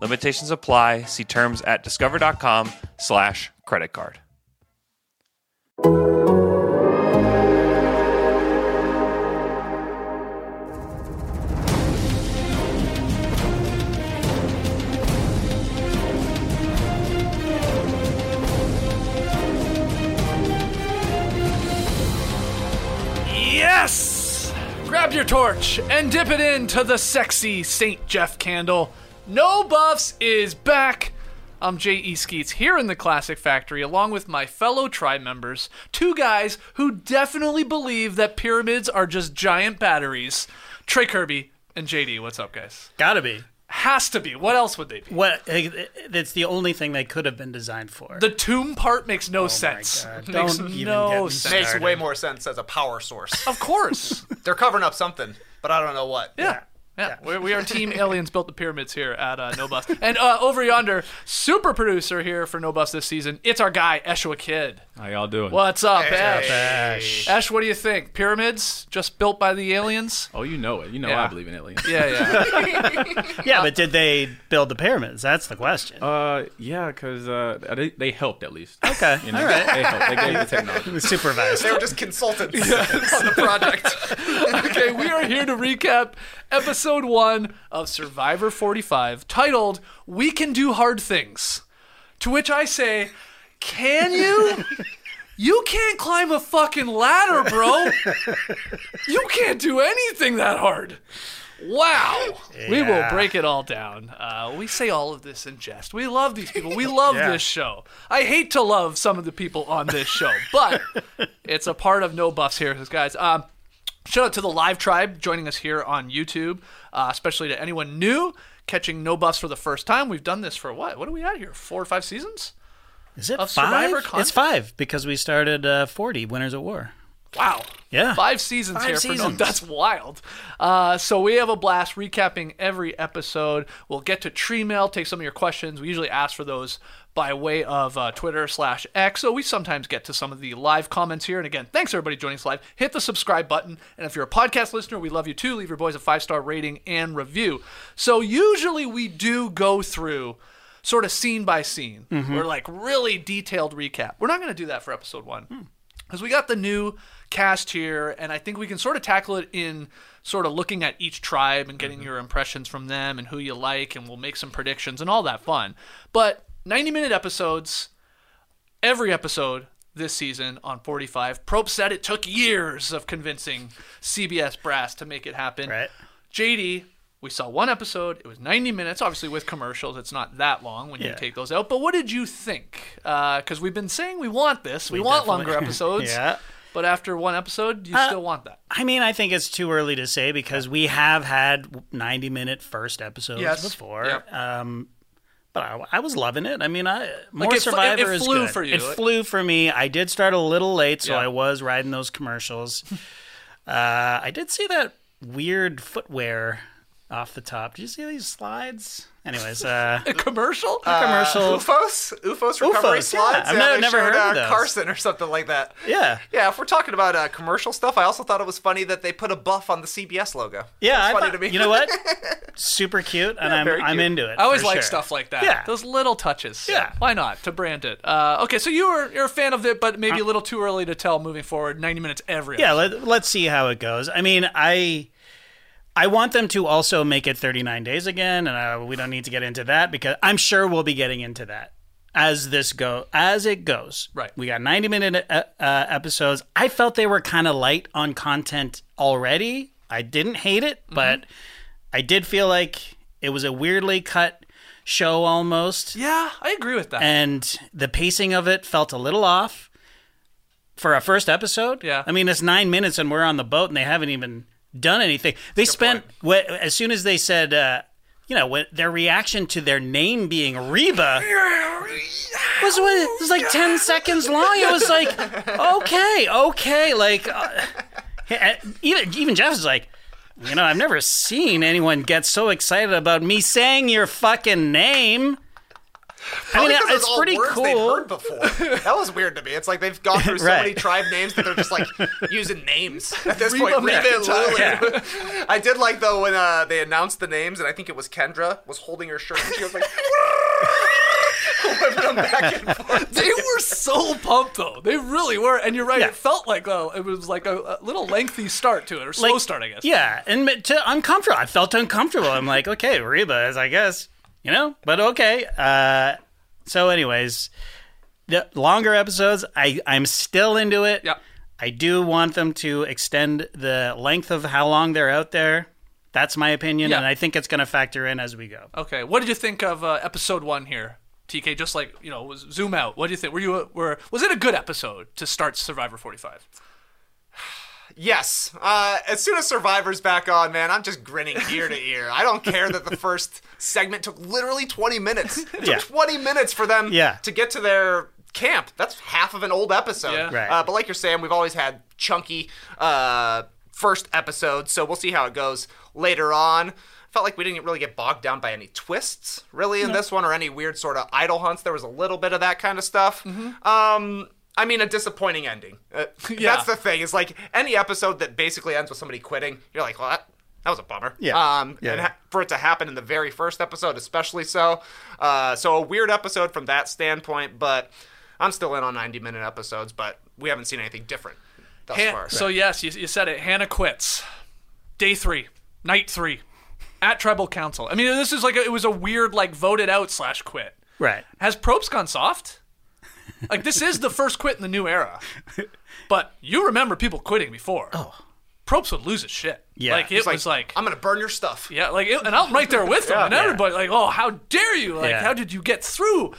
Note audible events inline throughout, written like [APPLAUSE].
Limitations apply. See terms at discover.com slash credit card. Yes! Grab your torch and dip it into the sexy St. Jeff candle. No Buffs is back. I'm J.E. Skeets here in the Classic Factory along with my fellow tribe members, two guys who definitely believe that pyramids are just giant batteries. Trey Kirby and JD, what's up, guys? Gotta be. Has to be. What else would they be? What? Eh, that's the only thing they could have been designed for. The tomb part makes no oh sense. God. [LAUGHS] Makes Don't even no get me sense. Makes started. way more sense as a power source. Of course. [LAUGHS] They're covering up something, but I don't know what. Yeah. Yeah, We, we are Team [LAUGHS] Aliens built the pyramids here at uh, No Buffs. And uh, over yonder, super producer here for No Buffs this season, it's our guy, Eshua Kid. How y'all doing? What's up, Hey. Esh? Ash. Esh, what do you think? Pyramids just built by the aliens? Oh, you know it. You know Yeah. I believe in aliens. Yeah, yeah. [LAUGHS] Yeah, but did they build the pyramids? That's the question. Uh, yeah, because uh, they, they helped at least. okay, You know, all right. They helped. They gave the [LAUGHS] technology. Supervised. They were just consultants on the project. okay, we are here to recap episode one of Survivor 45 titled We Can Do Hard Things. To which I say, Can you? You can't climb a fucking ladder, bro. You can't do anything that hard. Wow. We will break it all down. Uh, we say all of this in jest. We love these people. We love Yeah. this show. I hate to love some of the people on this show, but it's a part of No Buffs here, guys. Um, Shout out to the live tribe joining us here on YouTube, uh, especially to anyone new catching no buffs for the first time. We've done this for what? What are we at here? Four or five seasons? Is it of five? Survivor content? It's five because we started uh, forty Winners at War. Wow. Yeah. Five seasons Five here for no seasons. That's wild. Uh, so we have a blast recapping every episode. We'll get to tree mail, take some of your questions. We usually ask for those by way of uh, Twitter slash X. So we sometimes get to some of the live comments here. And again, thanks everybody joining us live. Hit the subscribe button. And if you're a podcast listener, we love you too. Leave your boys a five star rating and review. So usually we do go through sort of scene by scene. We're like really detailed recap. We're not going to do that for episode one because we got the new cast here, and I think we can sort of tackle it in sort of looking at each tribe and getting mm-hmm. your impressions from them and who you like, and we'll make some predictions and all that fun. But 90 minute episodes, every episode this season on 45. Probst said it took years of convincing CBS brass to make it happen. Right. JD, we saw one episode. It was 90 minutes, obviously with commercials. It's not that long when you take those out. But what did you think? Because we've been saying we want this. We, want definitely- longer episodes. [LAUGHS] Yeah. But after one episode, you Uh, still want that. I mean, I think it's too early to say because we have had ninety-minute first episodes Yes. before. Yep. Um, but I, I was loving it. I mean, I more it fl- Survivor it- it is flew good. for you. It flew for me. I did start a little late, so Yeah. I was riding those commercials. [LAUGHS] uh, I did see that weird footwear off the top. Did you see these slides? Anyways, [LAUGHS] uh, A commercial? commercial. UFOs? UFOs recovery UFOs, yeah. slides? I've yeah, never- showed, heard of uh, those. Carson or something like that. yeah, Yeah, if we're talking about uh, commercial stuff, I also thought it was funny that they put a buff on the CBS logo. yeah. I funny thought- to me. You know what? [LAUGHS] Super cute, and I'm very I'm into it. I always like sure. stuff like that. Yeah. Those little touches. Yeah. Why not? To brand it. Uh, okay, so you were you're a fan of it, but maybe a little too early to tell moving forward. 90 minutes every Yeah, episode. let, let's see how it goes. I mean, I I want them to also make it 39 days again, and uh, we don't need to get into that because I'm sure we'll be getting into that as this go as it goes. Right. We got 90 minute uh, uh, episodes. I felt they were kind of light on content already. I didn't hate it, Mm-hmm. but I did feel like it was a weirdly cut show almost Yeah, I agree with that. and the pacing of it felt a little off for a first episode. Yeah. I mean, it's nine minutes and we're on the boat and they haven't even done anything. They spent wh- as soon as they said uh, you know, when their reaction to their name being Reba was, it was like 10 seconds long. It was like, okay, okay. Like, uh, [LAUGHS] even, even Jeff was like, you know, I've never seen anyone get so excited about me saying your fucking name. I mean, it's all pretty words cool. heard before. That was weird to me. It's like they've gone [LAUGHS] through so Right. many tribe names that they're just like [LAUGHS] using names at this Reba point. Reba and McEntire. Lulu. [LAUGHS] I did like though when uh, they announced the names, and I think it was Kendra was holding her shirt, and she was like, whipping them back. They were so pumped though. They really were, and you're right. Yeah. It felt like it was like a, a little lengthy start to it, or slow Like, start, I guess. Yeah, and to uncomfortable. I felt uncomfortable. I'm like, okay, Reba is, I guess, you know, but okay. Uh, so, anyways, the longer episodes, I I'm still into it. Yeah. I do want them to extend the length of how long they're out there. That's my opinion, Yeah. and I think it's going to factor in as we go. Okay. What did you think of uh, episode one here, TK? Just like you know, zoom out. What do you think? Were you a, were was it a good episode to start Survivor 45? Yes. Uh, as soon as Survivor's back on, man, I'm just grinning ear to ear. I don't care that the [LAUGHS] first segment took literally 20 minutes. It took Yeah. 20 minutes for them Yeah. to get to their camp. That's half of an old episode. Yeah. Right. Uh, but like you're saying, we've always had chunky uh, first episodes, so we'll see how it goes later on. Felt like we didn't really get bogged down by any twists, really, in this one, or any weird sort of idol hunts. There was a little bit of that kind of stuff. Um, I mean, a disappointing ending. Uh, [LAUGHS] Yeah. That's the thing. Is like any episode that basically ends with somebody quitting. You're like, well, that, that was a bummer. Yeah. Um, Yeah. and ha- for it to happen in the very first episode, especially so. Uh, so a weird episode from that standpoint, but I'm still in on 90 minute episodes. But we haven't seen anything different thus Han- far. so yes, you, you said it. Hannah quits. Day three, night three, at tribal council. I mean, this is like a, it was a weird like voted out slash quit. Right. Has Probst gone soft? Like this is the first quit in the new era. But you remember people quitting before. Oh. Probst would lose his shit. Yeah. Like it It's was like I'm gonna burn your stuff. yeah, like it, and I'm right there with them [LAUGHS] and Yeah. everybody like, "Oh, how dare you? Like Yeah. how did you get through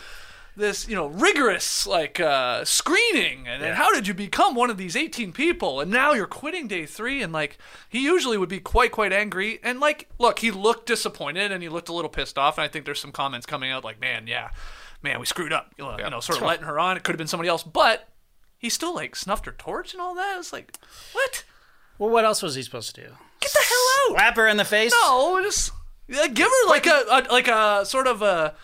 this, you know, rigorous like uh screening and then Yeah. how did you become one of these 18 people and now you're quitting day 3 and like he usually would be quite quite angry and like look, he looked disappointed and he looked a little pissed off and I think there's some comments coming out like, "Man, yeah. Man, we screwed up." You know, you know sort of letting her on. It could have been somebody else, but he still like snuffed her torch and all that. It's like, "What? Well, what else was he supposed to do? Get the hell out." Slap her in the face? No, just yeah, give her like a, a like a sort of a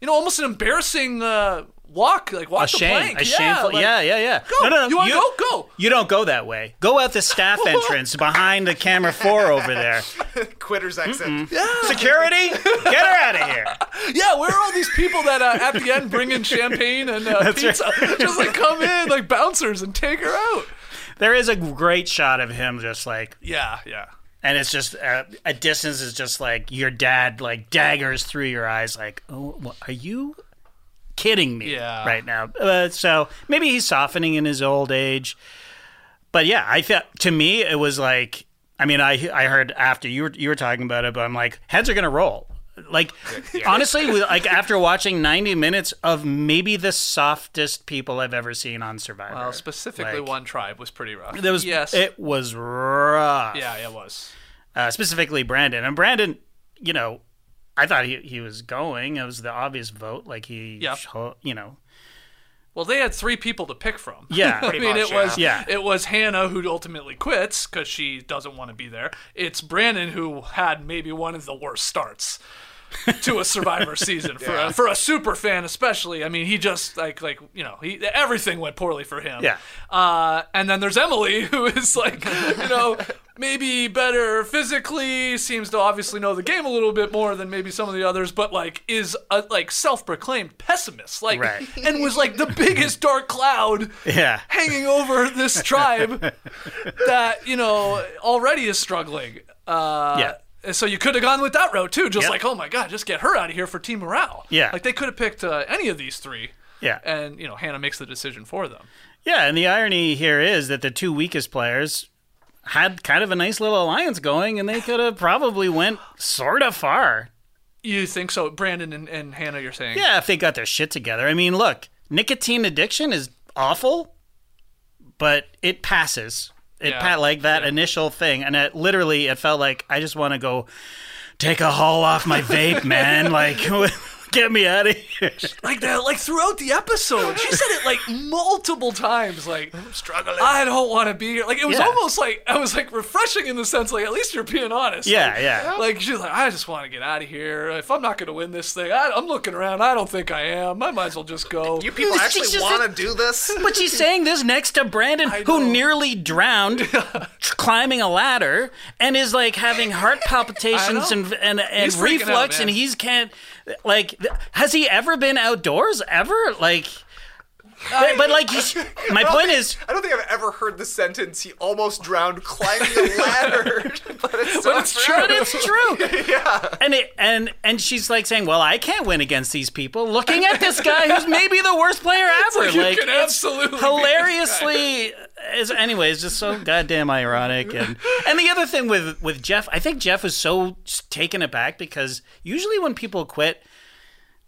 you know almost an embarrassing uh, walk, like walk A the shame. plank. A yeah, shameful. like, yeah, yeah, yeah. Go. No, no, no. You wanna go? Go. You don't go that way. Go out the staff [LAUGHS] entrance behind the camera four over there. [LAUGHS] Quitters exit. Yeah, Security, get her out of here. [LAUGHS] Yeah, where are all these people that uh, at the end bring in champagne and uh, pizza? Just like come in like bouncers and take her out. There is a great shot of him just like, Yeah, yeah. and it's just uh, a distance is just like your dad like daggers through your eyes, like, oh, what, are you kidding me Yeah. right now? Uh, so maybe he's softening in his old age, but yeah, I felt to me it was like, I mean, I I heard after you were you were talking about it, but I'm like, heads are gonna roll. Like honestly, like after watching 90 minutes of maybe the softest people I've ever seen on Survivor. Well, specifically Like, one tribe was pretty rough. There was yes, it was rough. yeah, it was. Uh, specifically Brandon. And Brandon, you know, I thought he he was going. It was the obvious vote. Like he, Yeah. sho- you know, Well, they had three people to pick from. Yeah, [LAUGHS] I mean, much, it was yeah. it was Hannah who ultimately quits because she doesn't want to be there. It's Brandon who had maybe one of the worst starts to a Survivor season for a, for a super fan, especially. I mean, he just like like you know he everything went poorly for him. Yeah. Uh, and then there's Emily [LAUGHS] who is like you know. Maybe better physically, seems to obviously know the game a little bit more than maybe some of the others, but like is a like self-proclaimed pessimist, like, Right. and was like the biggest dark cloud yeah, hanging over this tribe [LAUGHS] that you know already is struggling. Uh, Yeah. So you could have gone with that route too, just Yep. like, oh my god, just get her out of here for team morale. Yeah. like they could have picked uh, any of these three, yeah, and you know Hannah makes the decision for them. yeah. And the irony here is that the two weakest players had kind of a nice little alliance going, and they could have probably went sort of far. You think so, Brandon and, and Hannah? You're saying, Yeah, if they got their shit together. I mean, look, nicotine addiction is awful, but it passes. It Yeah. pa- like that initial thing, and it literally it felt like I just want to go take a haul off my vape, man. Like, [LAUGHS] get me out of here. [LAUGHS] like that like throughout the episode she said it like multiple times like i'm struggling i don't want to be here like it was Yeah. almost like i was like refreshing in the sense like at least you're being honest Yeah, Like- yeah. like she's like i just want to get out of here if i'm not going to win this thing I, i'm looking around i don't think i am i might as well just go [LAUGHS] You people She's actually want to do this? [LAUGHS] But she's saying this next to Brandon, who know. nearly drowned climbing a ladder and is like having heart palpitations know. and and, and He's freaking out, reflux, man. and he's can't like. Has he ever been outdoors ever? Like, but, but like, my point think- is, I don't think I've ever heard the sentence. He almost drowned climbing a ladder, [LAUGHS] but it's, so But it's true. but it's true. [LAUGHS] yeah. And it and and she's like saying, "Well, I can't win against these people." Looking at this guy who's maybe the worst player [LAUGHS] ever. like you like can it's absolutely beat this guy. hilariously. Is anyways just so goddamn ironic and and the other thing with with Jeff, I think Jeff was so taken aback because usually when people quit.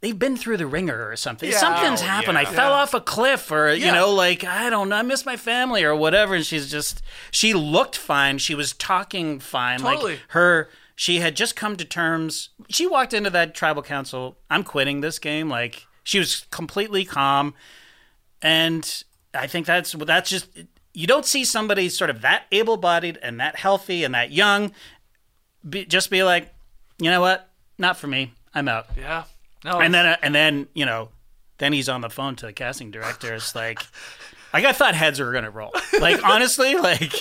They've been through the ringer or something. Yeah. Something's Oh, happened. yeah. I fell off a cliff, or you know, like I don't know, I miss my family or whatever. And she's just, she looked fine. She was talking fine. Totally. Like her, she had just come to terms. She walked into that tribal council. I'm quitting this game. Like she was completely calm, and I think that's that's just you don't see somebody sort of that able-bodied and that healthy and that young, be, just be like, you know what, not for me. I'm out. yeah no And then uh, and then you know, then he's on the phone to the casting director. It's like. Like I thought heads were gonna roll. Like [LAUGHS] honestly, like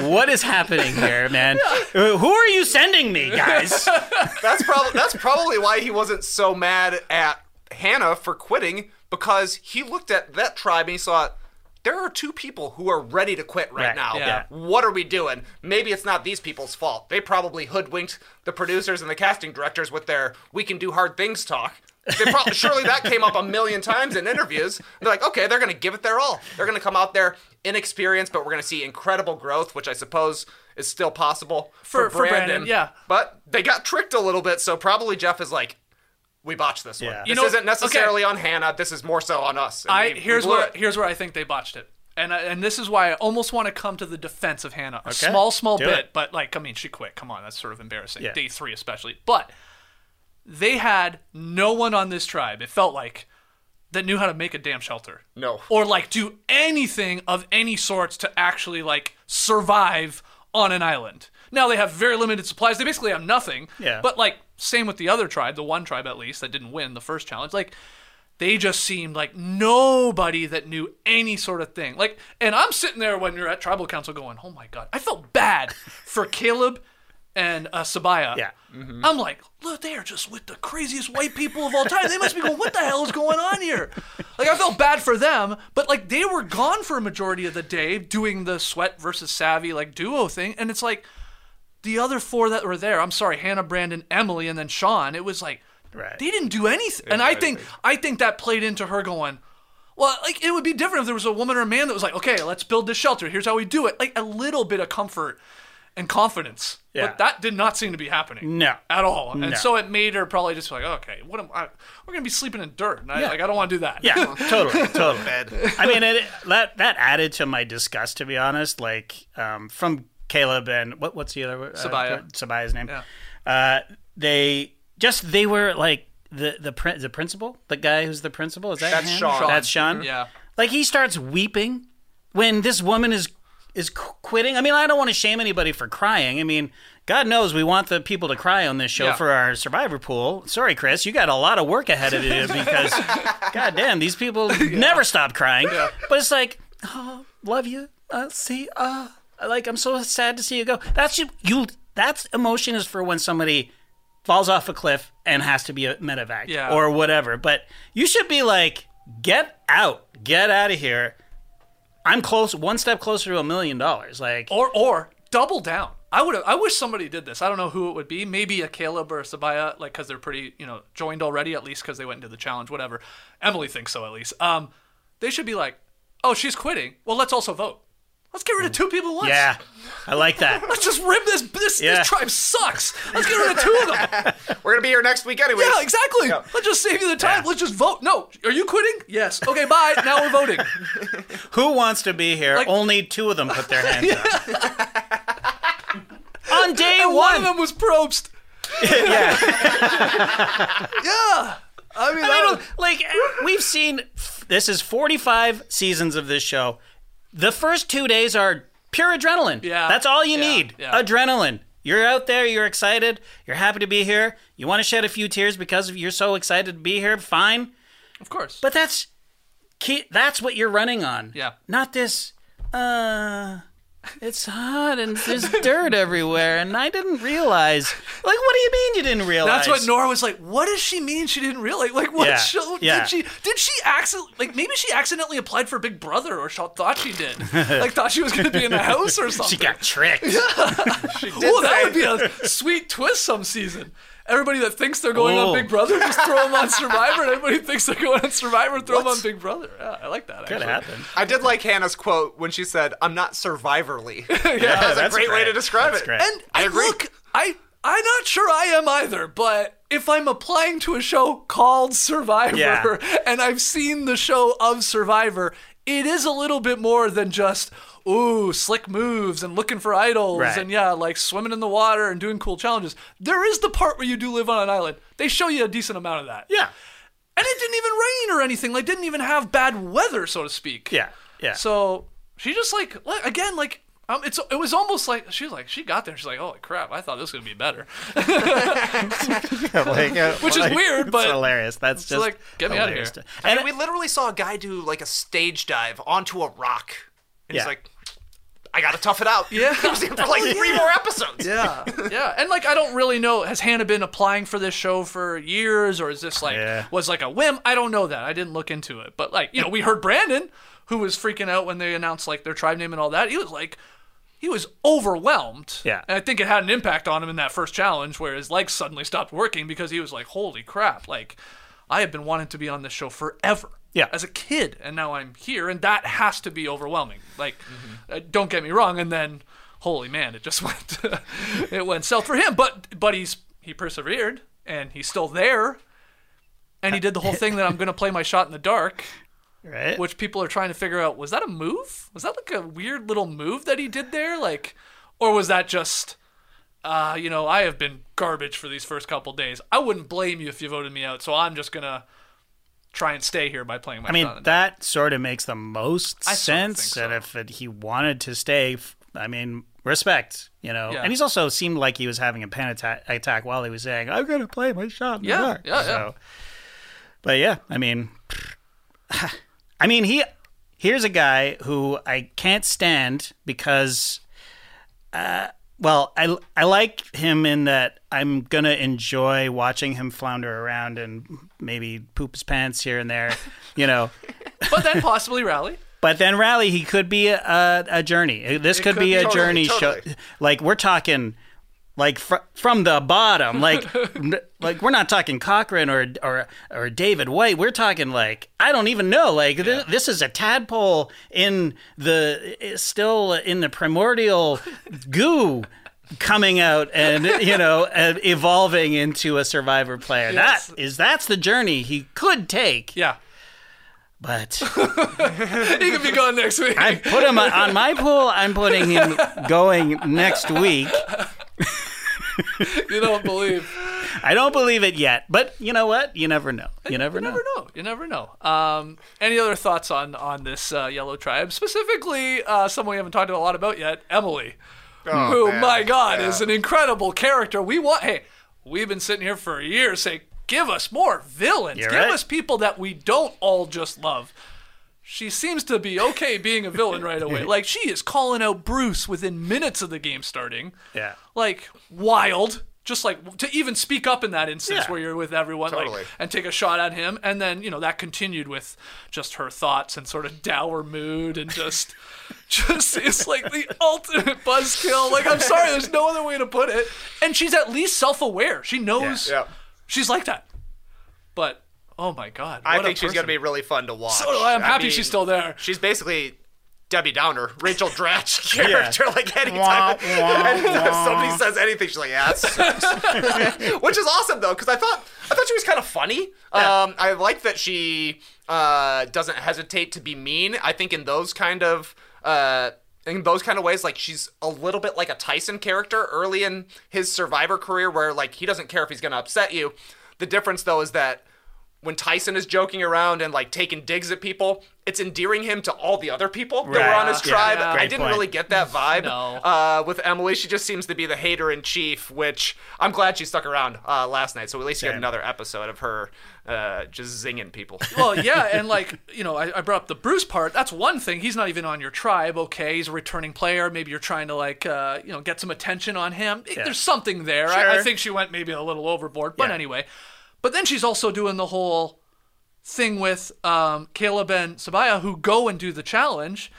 what is happening here, man? Who are you sending me, guys? [LAUGHS] That's probably that's probably why he wasn't so mad at Hannah for quitting because he looked at that tribe and he saw there are two people who are ready to quit right, Right, now. yeah. What are we doing? Maybe it's not these people's fault. They probably hoodwinked the producers and the casting directors with their "we can do hard things" talk. They probably, surely that came up a million times in interviews. They're like, okay, they're going to give it their all. They're going to come out there inexperienced, but we're going to see incredible growth, which I suppose is still possible for, For- for Brandon, yeah. But they got tricked a little bit, so probably Jeff is like, we botched this one. Yeah. This You know- isn't necessarily on Hannah. This is more so on us. And I we- we here's blew where it. here's where I think they botched it, and I, and this is why I almost want to come to the defense of Hannah. A small, small Do bit, it. but like, I mean, she quit. Come on, that's sort of embarrassing. Yeah. Day three, especially. But they had no one on this tribe. It felt like that knew how to make a damn shelter. No. or like do anything of any sorts to actually like survive on an island. Now they have very limited supplies. They basically have nothing. Yeah. But like same with the other tribe, the one tribe at least that didn't win the first challenge. Like they just seemed like nobody that knew any sort of thing. Like, and I'm sitting there when you're at tribal council going, "Oh my god!" I felt bad for Kaleb and uh, Sabiyah. Yeah. I'm like, look, they are just with the craziest white people of all time. They must be going, what the hell is going on here? Like, I felt bad for them, but like they were gone for a majority of the day doing the sweat versus savvy like duo thing, and it's like the other four that were there. I'm sorry, Hannah, Brandon, Emily, and then Sean. It was like Right. they didn't do anything, and I think I think that played into her going. Well, like it would be different if there was a woman or a man that was like, "Okay, let's build this shelter. Here's how we do it." Like a little bit of comfort and confidence. Yeah. But that did not seem to be happening. No. At all. And No. so it made her probably just like, okay, what am I? We're gonna be sleeping in dirt. And I, Yeah. like I don't want to do that. Yeah, [LAUGHS] totally, [LAUGHS] totally. Bed. I mean, it, that that added to my disgust, to be honest. Like um, from Kaleb and what what's the other uh, Sabiyah. Sabiyah's name? Yeah. Uh, they just they were like the the prin- the principal, the guy who's the principal. Is that That's him? Sean. That's Sean. Yeah. Like he starts weeping when this woman is is qu- quitting. I mean, I don't want to shame anybody for crying. I mean, God knows we want the people to cry on this show Yeah. for our survivor pool. Sorry, Chris, you got a lot of work ahead of you because, [LAUGHS] God damn, these people never stop crying. But it's like, oh, love you. Uh, see, uh, like I'm so sad to see you go. That's you. You. That's emotion is for when somebody falls off a cliff and has to be a medevac Yeah. or whatever. But you should be like, get out, get out of here. I'm close, one step closer to a million dollars. Like, Or or double down. I would. I wish somebody did this. I don't know who it would be. Maybe a Kaleb or a Sabiyah, like because they're pretty, you know, joined already. At least because they went into the challenge. Whatever. Emily thinks so. At least. Um, they should be like, oh, she's quitting. Well, let's also vote. Let's get rid of two people at once. yeah, I like that. [LAUGHS] Let's just rip this. This, Yeah. this tribe sucks. Let's get rid of two of them. [LAUGHS] We're gonna be here next week anyway. Yeah, exactly. Yeah. Let's just save you the time. Yeah. Let's just vote. No, are you quitting? Yes. Okay, bye. Now we're voting. [LAUGHS] Who wants to be here? Like- Only two of them put their hands up. On day And one. one of them was Probst. yeah. yeah. I mean, I that mean, was- like we've seen. This is 45 seasons of this show. The first two days are pure adrenaline. Yeah. that's all you Yeah. need. Yeah. Adrenaline. You're out there. You're excited. You're happy to be here. You want to shed a few tears because you're so excited to be here. Fine, of course. but that's key, that's what you're running on. Yeah. Not this. Uh, it's hot and there's dirt everywhere, and I didn't realize. Like, what do you mean you didn't realize? That's what Nora was like. What does she mean? She didn't realize. Like, what Yeah, show yeah. did she? Did she accident? Like, maybe she accidentally applied for Big Brother, or she thought she did. [LAUGHS] like, thought she was going to be in the house or something. She got tricked. [LAUGHS] Oh, that would be a sweet twist some season. Everybody that thinks they're going Oh. on Big Brother, just throw them on [LAUGHS] Survivor. And everybody thinks they're going on Survivor, throw them on Big Brother. Yeah, I like that. Could actually. happen. I did like Hannah's quote when she said, "I'm not survivorly." [LAUGHS] Yeah, that was a that's great way to describe That's it. great. And I and agree. Look, I I'm not sure I am either, but if I'm applying to a show called Survivor Yeah. [LAUGHS] and I've seen the show of Survivor, it is a little bit more than just ooh slick moves and looking for idols Right. and yeah like swimming in the water and doing cool challenges. There is the part where you do live on an island. They show you a decent amount of that. Yeah. And it didn't even rain or anything. Like didn't even have bad weather, so to speak. Yeah. Yeah. So she just like like, again like um, it's it was almost like she was like she got there. She's like, holy crap! I thought this was gonna be better. [LAUGHS] like, [LAUGHS] uh, Which is like, weird, it's but hilarious. That's just like, get me out of here. to- I And mean, we literally saw a guy do like a stage dive onto a rock, and Yeah. he's like, "I gotta tough it out." Yeah. he was in for like [LAUGHS] three more episodes. yeah, [LAUGHS] yeah, and like I don't really know. Has Hannah been applying for this show for years, or is this like Yeah. was like a whim? I don't know that. I didn't look into it, but like you know, we heard Brandon, who was freaking out when they announced like their tribe name and all that. He was like. He was overwhelmed. Yeah. And I think it had an impact on him in that first challenge where his legs suddenly stopped working because he was like, holy crap. Like, I have been wanting to be on this show forever. Yeah. As a kid. And now I'm here. And that has to be overwhelming. Like, Mm-hmm. uh, don't get me wrong. And then, holy man, it just [LAUGHS] went, it went south for him. But, but he's, he persevered and he's still there. And he did the whole thing that I'm going to play my shot in the dark right? which people are trying to figure out was that a move was that like a weird little move that he did there like or was that just uh you know i have been garbage for these first couple days i wouldn't blame you if you voted me out so i'm just gonna try and stay here by playing my. I mean, the that sort of makes the most I sort of sense. And so. if it, he wanted to stay, I mean, respect, you know. Yeah. And he's also seemed like he was having a panic attack, attack while he was saying, "I'm gonna play my shot." In Yeah, the dark." yeah, yeah. So, but yeah, I mean, [SIGHS] I mean, he here's a guy who I can't stand because, uh, well, I I like him in that I'm gonna enjoy watching him flounder around and maybe poop his pants here and there, you know. [LAUGHS] but then possibly rally But then rally, he could be a, a, a journey. This could, could be be a totally, journey totally. show. Like we're talking, like fr- from the bottom. Like, [LAUGHS] n- like we're not talking Cochran or or or David Wright. We're talking like I don't even know. Like th- this is a tadpole in the still in the primordial goo. Coming out and you know [LAUGHS] and evolving into a survivor player. Yes. That is that's the journey he could take. yeah But [LAUGHS] he could be gone next week I put him on my pool. I'm putting him going next week. [LAUGHS] you don't believe I don't believe it yet, but you know what? You never know. You never you know. never know. You never know. Um, any other thoughts on on this uh, yellow tribe? Specifically, uh, someone we haven't talked a lot about yet, Emily, who, Oh, man. my God, Yeah. is an incredible character. We want. Hey, we've been sitting here for years saying, give us more villains. You're give right. us people that we don't all just love. She seems to be okay being a villain right away. [LAUGHS] Like she is calling out Bruce within minutes of the game starting Yeah. like wild just like to even speak up in that instance Yeah. where you're with everyone Totally. like and take a shot at him and then you know that continued with just her thoughts and sort of dour mood and just [LAUGHS] just it's like the ultimate buzzkill like i'm sorry there's no other way to put it and she's at least self-aware she knows Yeah. she's like that but oh my god I what a think she's gonna be really fun to watch. so do I. i'm I happy mean, she's still there She's basically Debbie Downer, Rachel Dratch [LAUGHS] character. Like anytime, Wah, [LAUGHS] wah, anytime somebody says anything, she's like, "Yeah," that [LAUGHS] which is awesome though, because I thought I thought she was kind of funny. Um, I like that she uh, doesn't hesitate to be mean. I think in those kind of uh, in those kind of ways. Like she's a little bit like a Tyson character early in his Survivor career, where like he doesn't care if he's going to upset you. The difference though is that when Tyson is joking around and like taking digs at people, it's endearing him to all the other people that were on his Yeah. tribe. Yeah. I didn't point. really get that vibe No. uh, with Emily. She just seems to be the hater in chief, which I'm glad she stuck around uh, last night. So at least you get another episode of her uh, just zinging people. [LAUGHS] well, yeah, and like you know, I, I brought up the Bruce part. That's one thing. He's not even on your tribe. Okay, he's a returning player. Maybe you're trying to like uh, you know get some attention on him. There's something there. I, I think she went maybe a little overboard, but Yeah. anyway. But then she's also doing the whole thing with um, Kaleb and Sabiyah who go and do the challenge.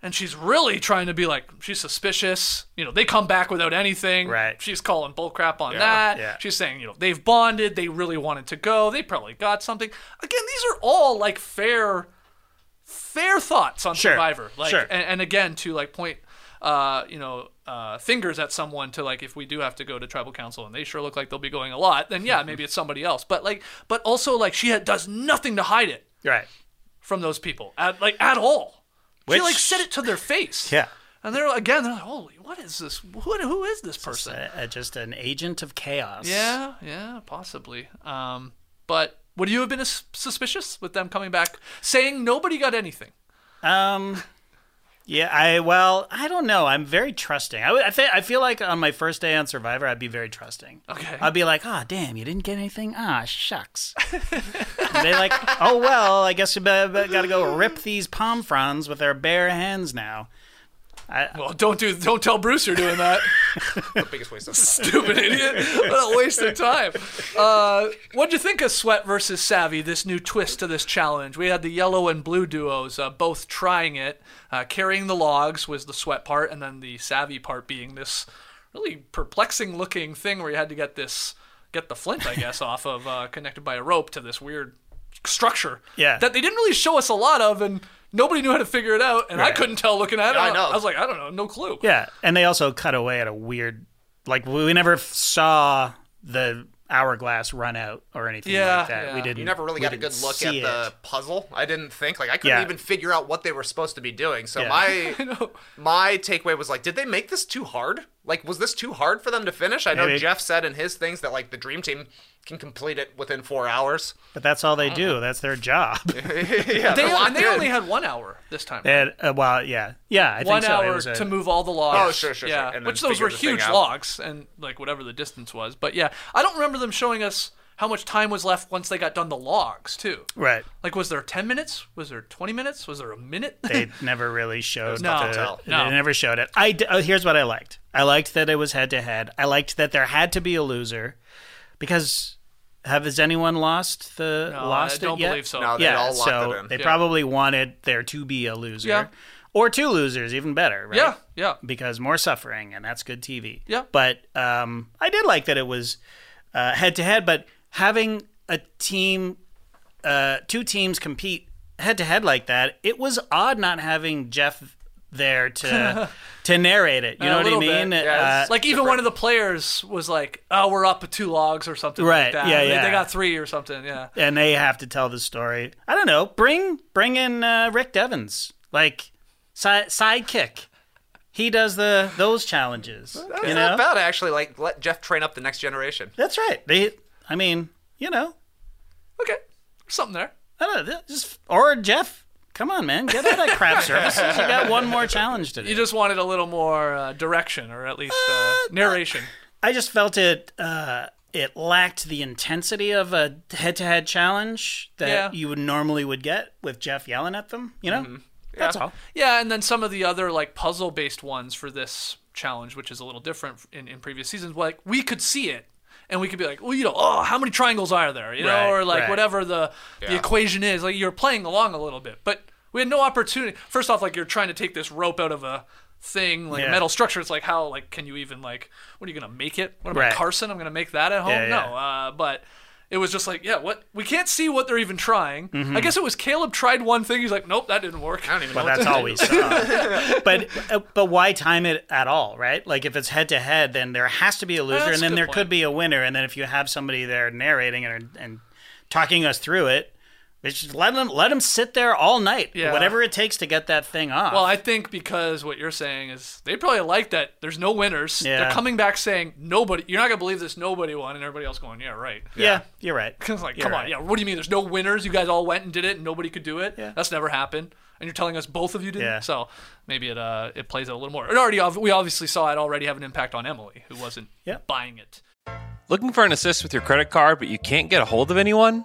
And she's really trying to be like, she's suspicious. You know, they come back without anything. Right. She's calling bullcrap on that. yeah. She's saying, you know, they've bonded. They really wanted to go. They probably got something. Again, these are all like fair, fair thoughts on Sure, Survivor. Like, sure. and, and again, to like point, uh, you know, uh, fingers at someone to like, if we do have to go to tribal council and they sure look like they'll be going a lot, then yeah, maybe it's somebody else. But like, but also like, she had, does nothing to hide it Right. from those people at like at all. she like said it to their face. Yeah. And they're again, they're like, holy, what is this? Who, who is this person? Uh, uh, just an agent of chaos. Yeah, yeah, possibly. Um, but would you have been suspicious with them coming back, saying nobody got anything? Um. Yeah. I well. I don't know. I'm very trusting. I I think. I feel like on my first day on Survivor, I'd be very trusting. Okay. I'd be like, ah, damn, you didn't get anything. Ah, shucks. they like, oh well, I guess you got to go rip these palm fronds with our bare hands now. Well, don't do, don't tell Bruce you're doing that. the biggest waste of time. Stupid idiot! What a waste of time. Uh, what'd you think of Sweat versus Savvy? This new twist to this challenge. We had the yellow and blue duos uh, both trying it. Uh, carrying the logs was the Sweat part, and then the Savvy part being this really perplexing looking thing where you had to get this get the flint, I guess, [LAUGHS] off of uh, connected by a rope to this weird structure. Yeah. That they didn't really show us a lot of, and nobody knew how to figure it out, and I couldn't tell looking at it. I know. I was like, I don't know, no clue. Yeah, and they also cut away at a weird, like we never saw the hourglass run out or anything Yeah, like that. yeah. We didn't. You never really got a good look at see the it. puzzle. I didn't think like I couldn't Yeah. even figure out what they were supposed to be doing. So Yeah. my [LAUGHS] my takeaway was like, did they make this too hard? Like, was this too hard for them to finish? I know Maybe. Jeff said in his things that like the dream team can complete it within four hours. But that's all they do. That's their job. [LAUGHS] yeah, They, and they in. only had one hour this time. and, uh, well, yeah, yeah. I one think so. It hour was a- to move all the logs. Oh, sure, sure, sure. yeah, And then which those were huge logs, and like whatever the distance was. But yeah, I don't remember them showing us how much time was left once they got done the logs too. Right. Like, was there ten minutes? Was there twenty minutes? Was there a minute? They [LAUGHS] never really showed. No, the, tell. They no. never showed it. I uh, here's what I liked. I liked that it was head to head. I liked that there had to be a loser, because have has anyone lost the No, lost I don't it yet? believe so. No, they yeah, all locked so it in. they Yeah. probably wanted there to be a loser, Yeah. or two losers, even better. Right? yeah, yeah. because more suffering, and that's good TV. Yeah. But um, I did like that it was head to head, but having a team, uh, two teams compete head to head like that, it was odd not having Jeff there to [LAUGHS] to narrate it. You A know what I mean? Yeah, Uh, Like even one of the players was like, "Oh, we're up two logs or something Right, like that." yeah, They- yeah. They got three or something. Yeah. and they have to tell the story. I don't know. Bring bring in uh, Rick Devens, like si- sidekick. He does the those challenges. That's you know, not bad actually. Like, let Jeff train up the next generation. that's right. They, I mean, you know, Okay, something there. I don't know, just or Jeff. Come on, man, get out of craft services. You got one more challenge to do. You just wanted a little more uh, direction, or at least uh, narration. I just felt it. Uh, it lacked the intensity of a head-to-head challenge that Yeah. you would normally would get with Jeff yelling at them. You know, that's all. Yeah, and then some of the other like puzzle based ones for this challenge, which is a little different in, in previous seasons, like we could see it. And we could be like, well, you know, oh, how many triangles are there? You know, Right, or like right. whatever the the equation is. Like you're playing along a little bit, but we had no opportunity. First off, like you're trying to take this rope out of a thing, like a Yeah. metal structure. It's like how like can you even like what are you gonna make it? What am I Right. Carson? I'm gonna make that at home? Yeah, no, uh, but it was just like, yeah, what we can't see what they're even trying. Mm-hmm. I guess it was Kaleb tried one thing. He's like, nope, that didn't work. I don't even Well, know. what that's always. all do. we saw. [LAUGHS] but uh, but why time it at all, right? Like if it's head to head, then there has to be a loser, That's and then there point. could be a winner. And then if you have somebody there narrating and and talking us through it, They should let them let them sit there all night, Yeah. whatever it takes to get that thing off. Well, I think because what you're saying is they probably like that. There's no winners. Yeah. They're coming back saying nobody. You're not gonna believe this. Nobody won, and everybody else going, yeah, right. yeah, you're right. [LAUGHS] It's like, You're come on, yeah. What do you mean? There's no winners. You guys all went and did it, and nobody could do it. Yeah. That's never happened. And you're telling us both of you did. Yeah. So maybe it uh it plays out a little more. It already we obviously saw it already have an impact on Emily, who wasn't Yeah. buying it. Looking for an assist with your credit card, but you can't get a hold of anyone?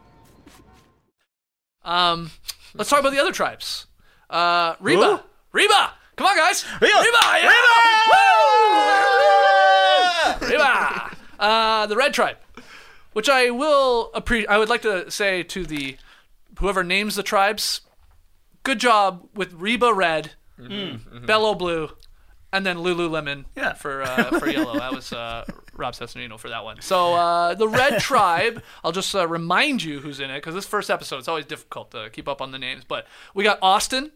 Um, let's talk about the other tribes. Uh, Reba, Reba, come on, guys, Reba, Reba, yeah! Reba, [LAUGHS] uh, the Red Tribe, which I will appreciate. I would like to say to the whoever names the tribes, good job with Reba Red, Belo Blue, and then Lululemon Yeah. for uh, for [LAUGHS] yellow. That was uh, Rob Cesternino for that one. So uh, the Red [LAUGHS] Tribe. I'll just uh, remind you who's in it because this first episode it's always difficult to keep up on the names. But we got Austin,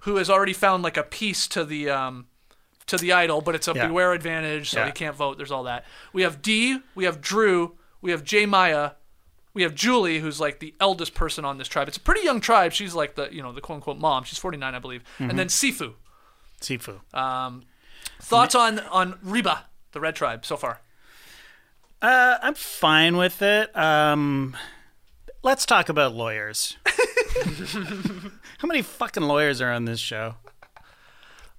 who has already found like a piece to the um, to the idol, but it's a Yeah. beware advantage, so Yeah. he can't vote. There's all that. We have D. We have Drew. We have J Maya. We have Julie, who's like the eldest person on this tribe. It's a pretty young tribe. She's like the you know the quote unquote mom. She's 49, I believe. Mm-hmm. And then Sifu. Sifu. Thoughts on on Reba, the Red Tribe, so far? Uh, I'm fine with it. Um, let's talk about lawyers. [LAUGHS] How many fucking lawyers are on this show?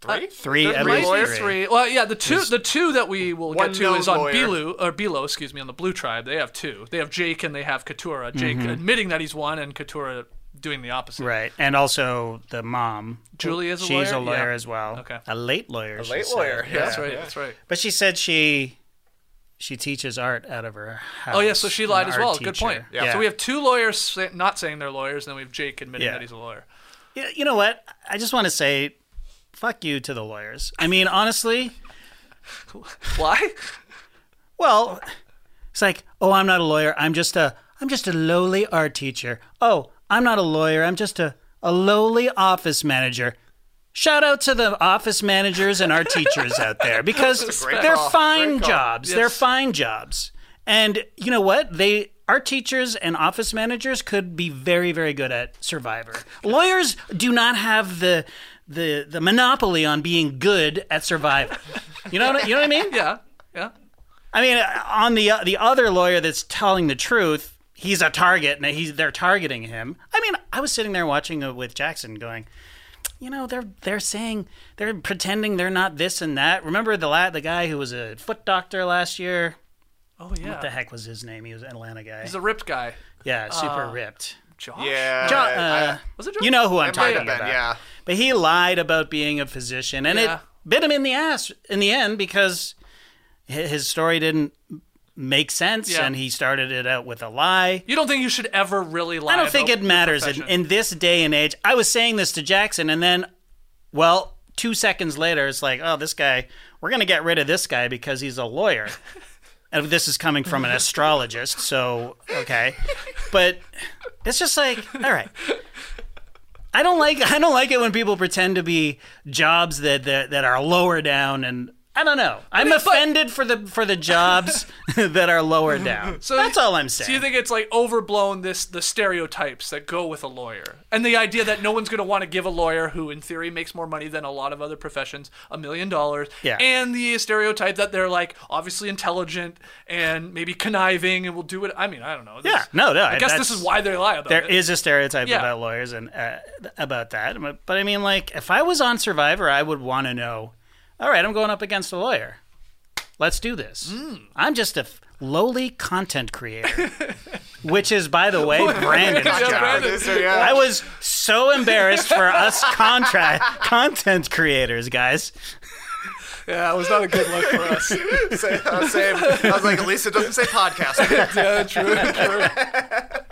Three? Three, at three least lawyers? three. Well, yeah, the two the two that we will get to is on lawyer. Bilu or Bilo, excuse me, on the Blue Tribe. They have two. They have Jake and they have Katurah. Jake admitting that he's one, and Katurah doing the opposite. Right, and also the mom. Julie is a She's lawyer? a lawyer Yeah. as well. Okay. a late lawyer. she late said. lawyer, yeah. That's right. That's right. But she said she she teaches art out of her house. Oh yeah, so she lied as well. Good teacher. point. Yeah. So we have two lawyers say, not saying they're lawyers, and then we have Jake admitting Yeah. that he's a lawyer. Yeah, you know what? I just want to say, fuck you to the lawyers. I mean, honestly, [LAUGHS] Why? well, it's like, oh, I'm not a lawyer. I'm just a, I'm just a lowly art teacher. Oh, I'm not a lawyer. I'm just a, a lowly office manager. Shout out to the office managers and our teachers out there [LAUGHS] because they're call. fine jobs. They're fine jobs. And you know what? They our teachers and office managers could be very, very good at Survivor. Lawyers do not have the the the monopoly on being good at Survivor. You know what, you know what I mean? [LAUGHS] Yeah. Yeah. I mean, uh, on the the other lawyer that's telling the truth, he's a target, and he's they're targeting him. I mean, I was sitting there watching with Jackson, going, you know, they're they're saying they're pretending they're not this and that. Remember the la- the guy who was a foot doctor last year? Oh yeah. What the heck was his name? He was an Atlanta guy. He's a ripped guy. yeah, super ripped. Josh. Yeah. Jo- I- uh, Was it Josh? you know who I'm it talking been, about. yeah. But he lied about being a physician, and Yeah. it bit him in the ass in the end because his story didn't make sense, Yeah. and he started it out with a lie. You don't think you should ever really lie? I don't think it matters in, in this day and age. I was saying this to Jackson, and then, well, two seconds later, it's like, oh, this guy, we're going to get rid of this guy because he's a lawyer. [LAUGHS] and this is coming from an astrologist, so, okay. But it's just like, all right. I don't like I don't like it when people pretend to be jobs that, that that are lower down and I don't know. I'm But- offended for the for the jobs [LAUGHS] that are lower down. So that's all I'm saying. So you think it's like overblown this the stereotypes that go with a lawyer, and the idea that no one's going to want to give a lawyer who, in theory, makes more money than a lot of other professions a million dollars, Yeah. and the stereotype that they're like obviously intelligent and maybe conniving and will do it. I mean, I don't know. This- Yeah, no, no, I guess this is why they lie about There it. is a stereotype Yeah. about lawyers and uh, about that. But, but I mean, like, if I was on Survivor, I would want to know. All right, I'm going up against a lawyer. Let's do this. Hmm. I'm just a lowly content creator, [LAUGHS] which is, by the way, [LAUGHS] Brandon's Yeah, job. Brandon. Producer, yeah. I was so embarrassed for us contract [LAUGHS] content creators, guys. yeah, it was not a good look for us. Same, uh, same. I was like, at least it doesn't say podcast. yeah, true, true.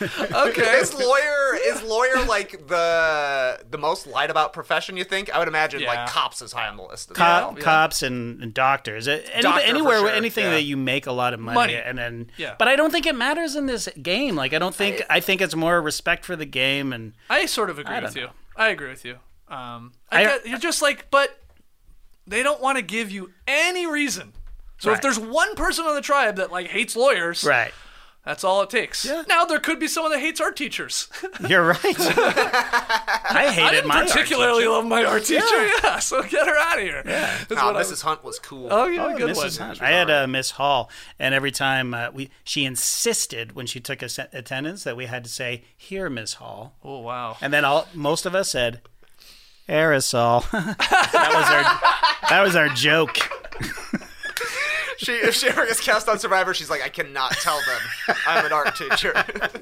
[LAUGHS] okay. is lawyer is lawyer like the the most lied about profession? You think? I would imagine Yeah. like cops is high on the list. Cop, yeah. cops and, and doctors. Any, Doctor anywhere, sure, anything yeah. that you make a lot of money, Money. and then. Yeah. But I don't think it matters in this game. Like I don't think I, think it's more respect for the game and I sort of agree with don't you. I agree with you. Um, I I- get, you're just like, but they don't want to give you any reason. So if there's one person on the tribe that like hates lawyers, right. That's all it takes. Yeah. Now there could be someone that hates art teachers. [LAUGHS] You're right. [LAUGHS] I hated I didn't my art particularly teacher. love my art teacher. [LAUGHS] Yeah, so get her out of here. Yeah. Oh, Mrs. Hunt was cool. Oh, yeah, Oh, good Mrs. one. Hunt. I had uh, Miss Hall, and every time uh, we, she insisted when she took us attendance that we had to say, "Here, Miss Hall," Oh wow. and then all most of us said, "Aerosol." that was our that was our joke. She, if she ever gets cast on Survivor, she's like, I cannot tell them I'm an art teacher.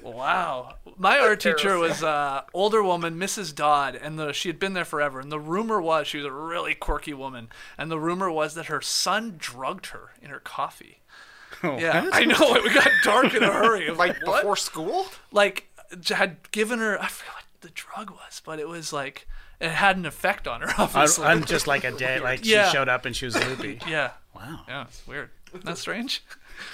Wow. My art teacher was uh, older woman, Mrs. Dodd, and the, she had been there forever. And the rumor was she was a really quirky woman, and the rumor was that her son drugged her in her coffee. yeah, I know. It got dark in a hurry. I'm like what? before school? like had given her. I forget what the drug was, but it was like it had an effect on her. [LAUGHS] Obviously. on just like a [LAUGHS] day, like Yeah. she showed up and she was loopy. [LAUGHS] yeah. Wow, Yeah, it's weird. Isn't that strange?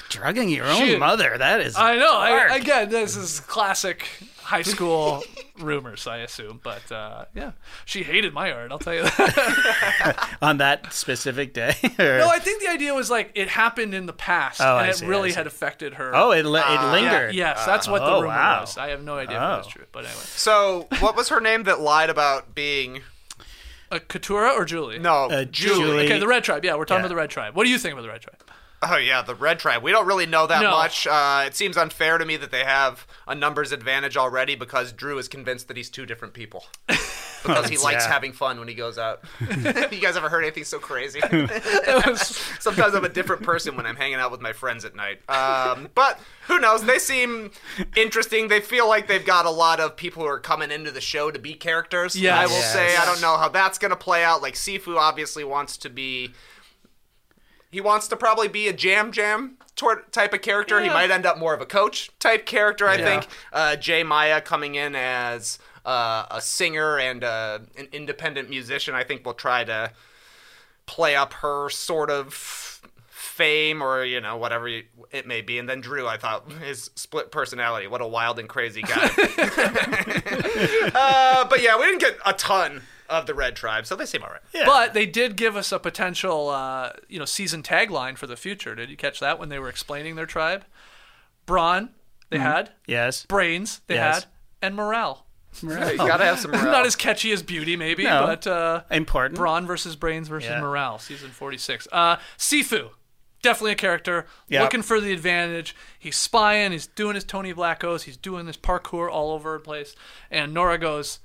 Drugging your own Shit. mother. That is. I know. I, again, this is classic high school [LAUGHS] rumors, I assume. But uh, yeah, she hated my art. I'll tell you that. [LAUGHS] on that specific day. or- no, I think the idea was like it happened in the past, Oh, and I it see, really had affected her. oh, it, li- it Yeah, lingered. yes, that's what the Oh, rumor wow. was. I have no idea if Oh. that's true, but anyway. So, what was her name that lied about being. Uh, Katurah or Julie? No, Uh, Julie. Julie. Okay, the Red Tribe. Yeah, we're talking Yeah. about the Red Tribe. What do you think about the Red Tribe? Oh yeah, the Red Tribe. We don't really know that No. much. Uh, it seems unfair to me that they have a numbers advantage already because Drew is convinced that he's two different people. [LAUGHS] Because he likes Yeah. having fun when he goes out. [LAUGHS] [LAUGHS] you guys ever heard anything so crazy? Sometimes I'm a different person when I'm hanging out with my friends at night. Um, but who knows? They seem interesting. They feel like they've got a lot of people who are coming into the show to be characters. Yeah, I will Yes. say I don't know how that's going to play out. Like Sifu obviously wants to be. He wants to probably be a jam jam type of character. He might end up more of a coach type character. I Yeah. think. Uh, J. Maya coming in as uh, a singer and uh, an independent musician. I think will try to play up her sort of fame or you know whatever it may be and then drew i thought his split personality what a wild and crazy guy [LAUGHS] [LAUGHS] uh, but yeah we didn't get a ton of the red tribe so they seem all right Yeah. But they did give us a potential, uh, you know, season tagline for the future. Did you catch that when they were explaining their tribe? Brawn, they had. Yes. Brains, they Yes. had. And morale. you gotta have some [LAUGHS] morale. Not as catchy as beauty, maybe, No. but uh, Important. brawn versus brains versus Yeah. morale, season 46. Uh, Sifu, definitely a character. Yep. Looking for the advantage. He's spying. He's doing his Tony Vlachos. He's doing this parkour all over the place. And Nora goes,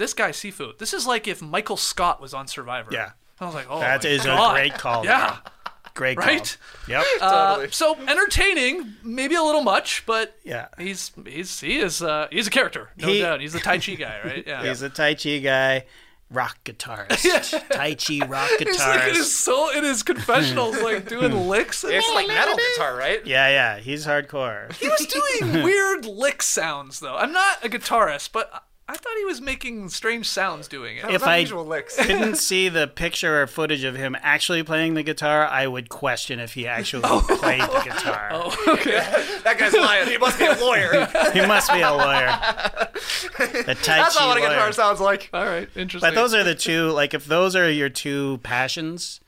"This guy Sifu. This is like if Michael Scott was on Survivor." Yeah. I was like, "Oh, That my is a great call. Yeah. Great call. Right? Yep. Uh, so entertaining, maybe a little much, but Yeah. he's he's he is uh, he's a character, no He- doubt. He's a Tai Chi guy, right? [LAUGHS] Yeah. He's a Tai Chi guy, rock guitarist. Tai Chi [LAUGHS] rock guitarist. He's like in his soul, in his confessionals, [LAUGHS] like doing licks. And it's like metal guitar right Yeah, yeah. He's hardcore. he was doing weird lick sounds, though. I'm not a guitarist, but I- I thought he was making strange sounds doing it. If I unusual licks. [LAUGHS] didn't see the picture or footage of him actually playing the guitar, I would question if he actually [LAUGHS] oh. played the guitar. [LAUGHS] Oh, okay. that guy's lying he must be a lawyer He must be a lawyer. The Tai that's Chi not what a lawyer. guitar sounds like All right, interesting. But those are the two. Like, if those are your two passions,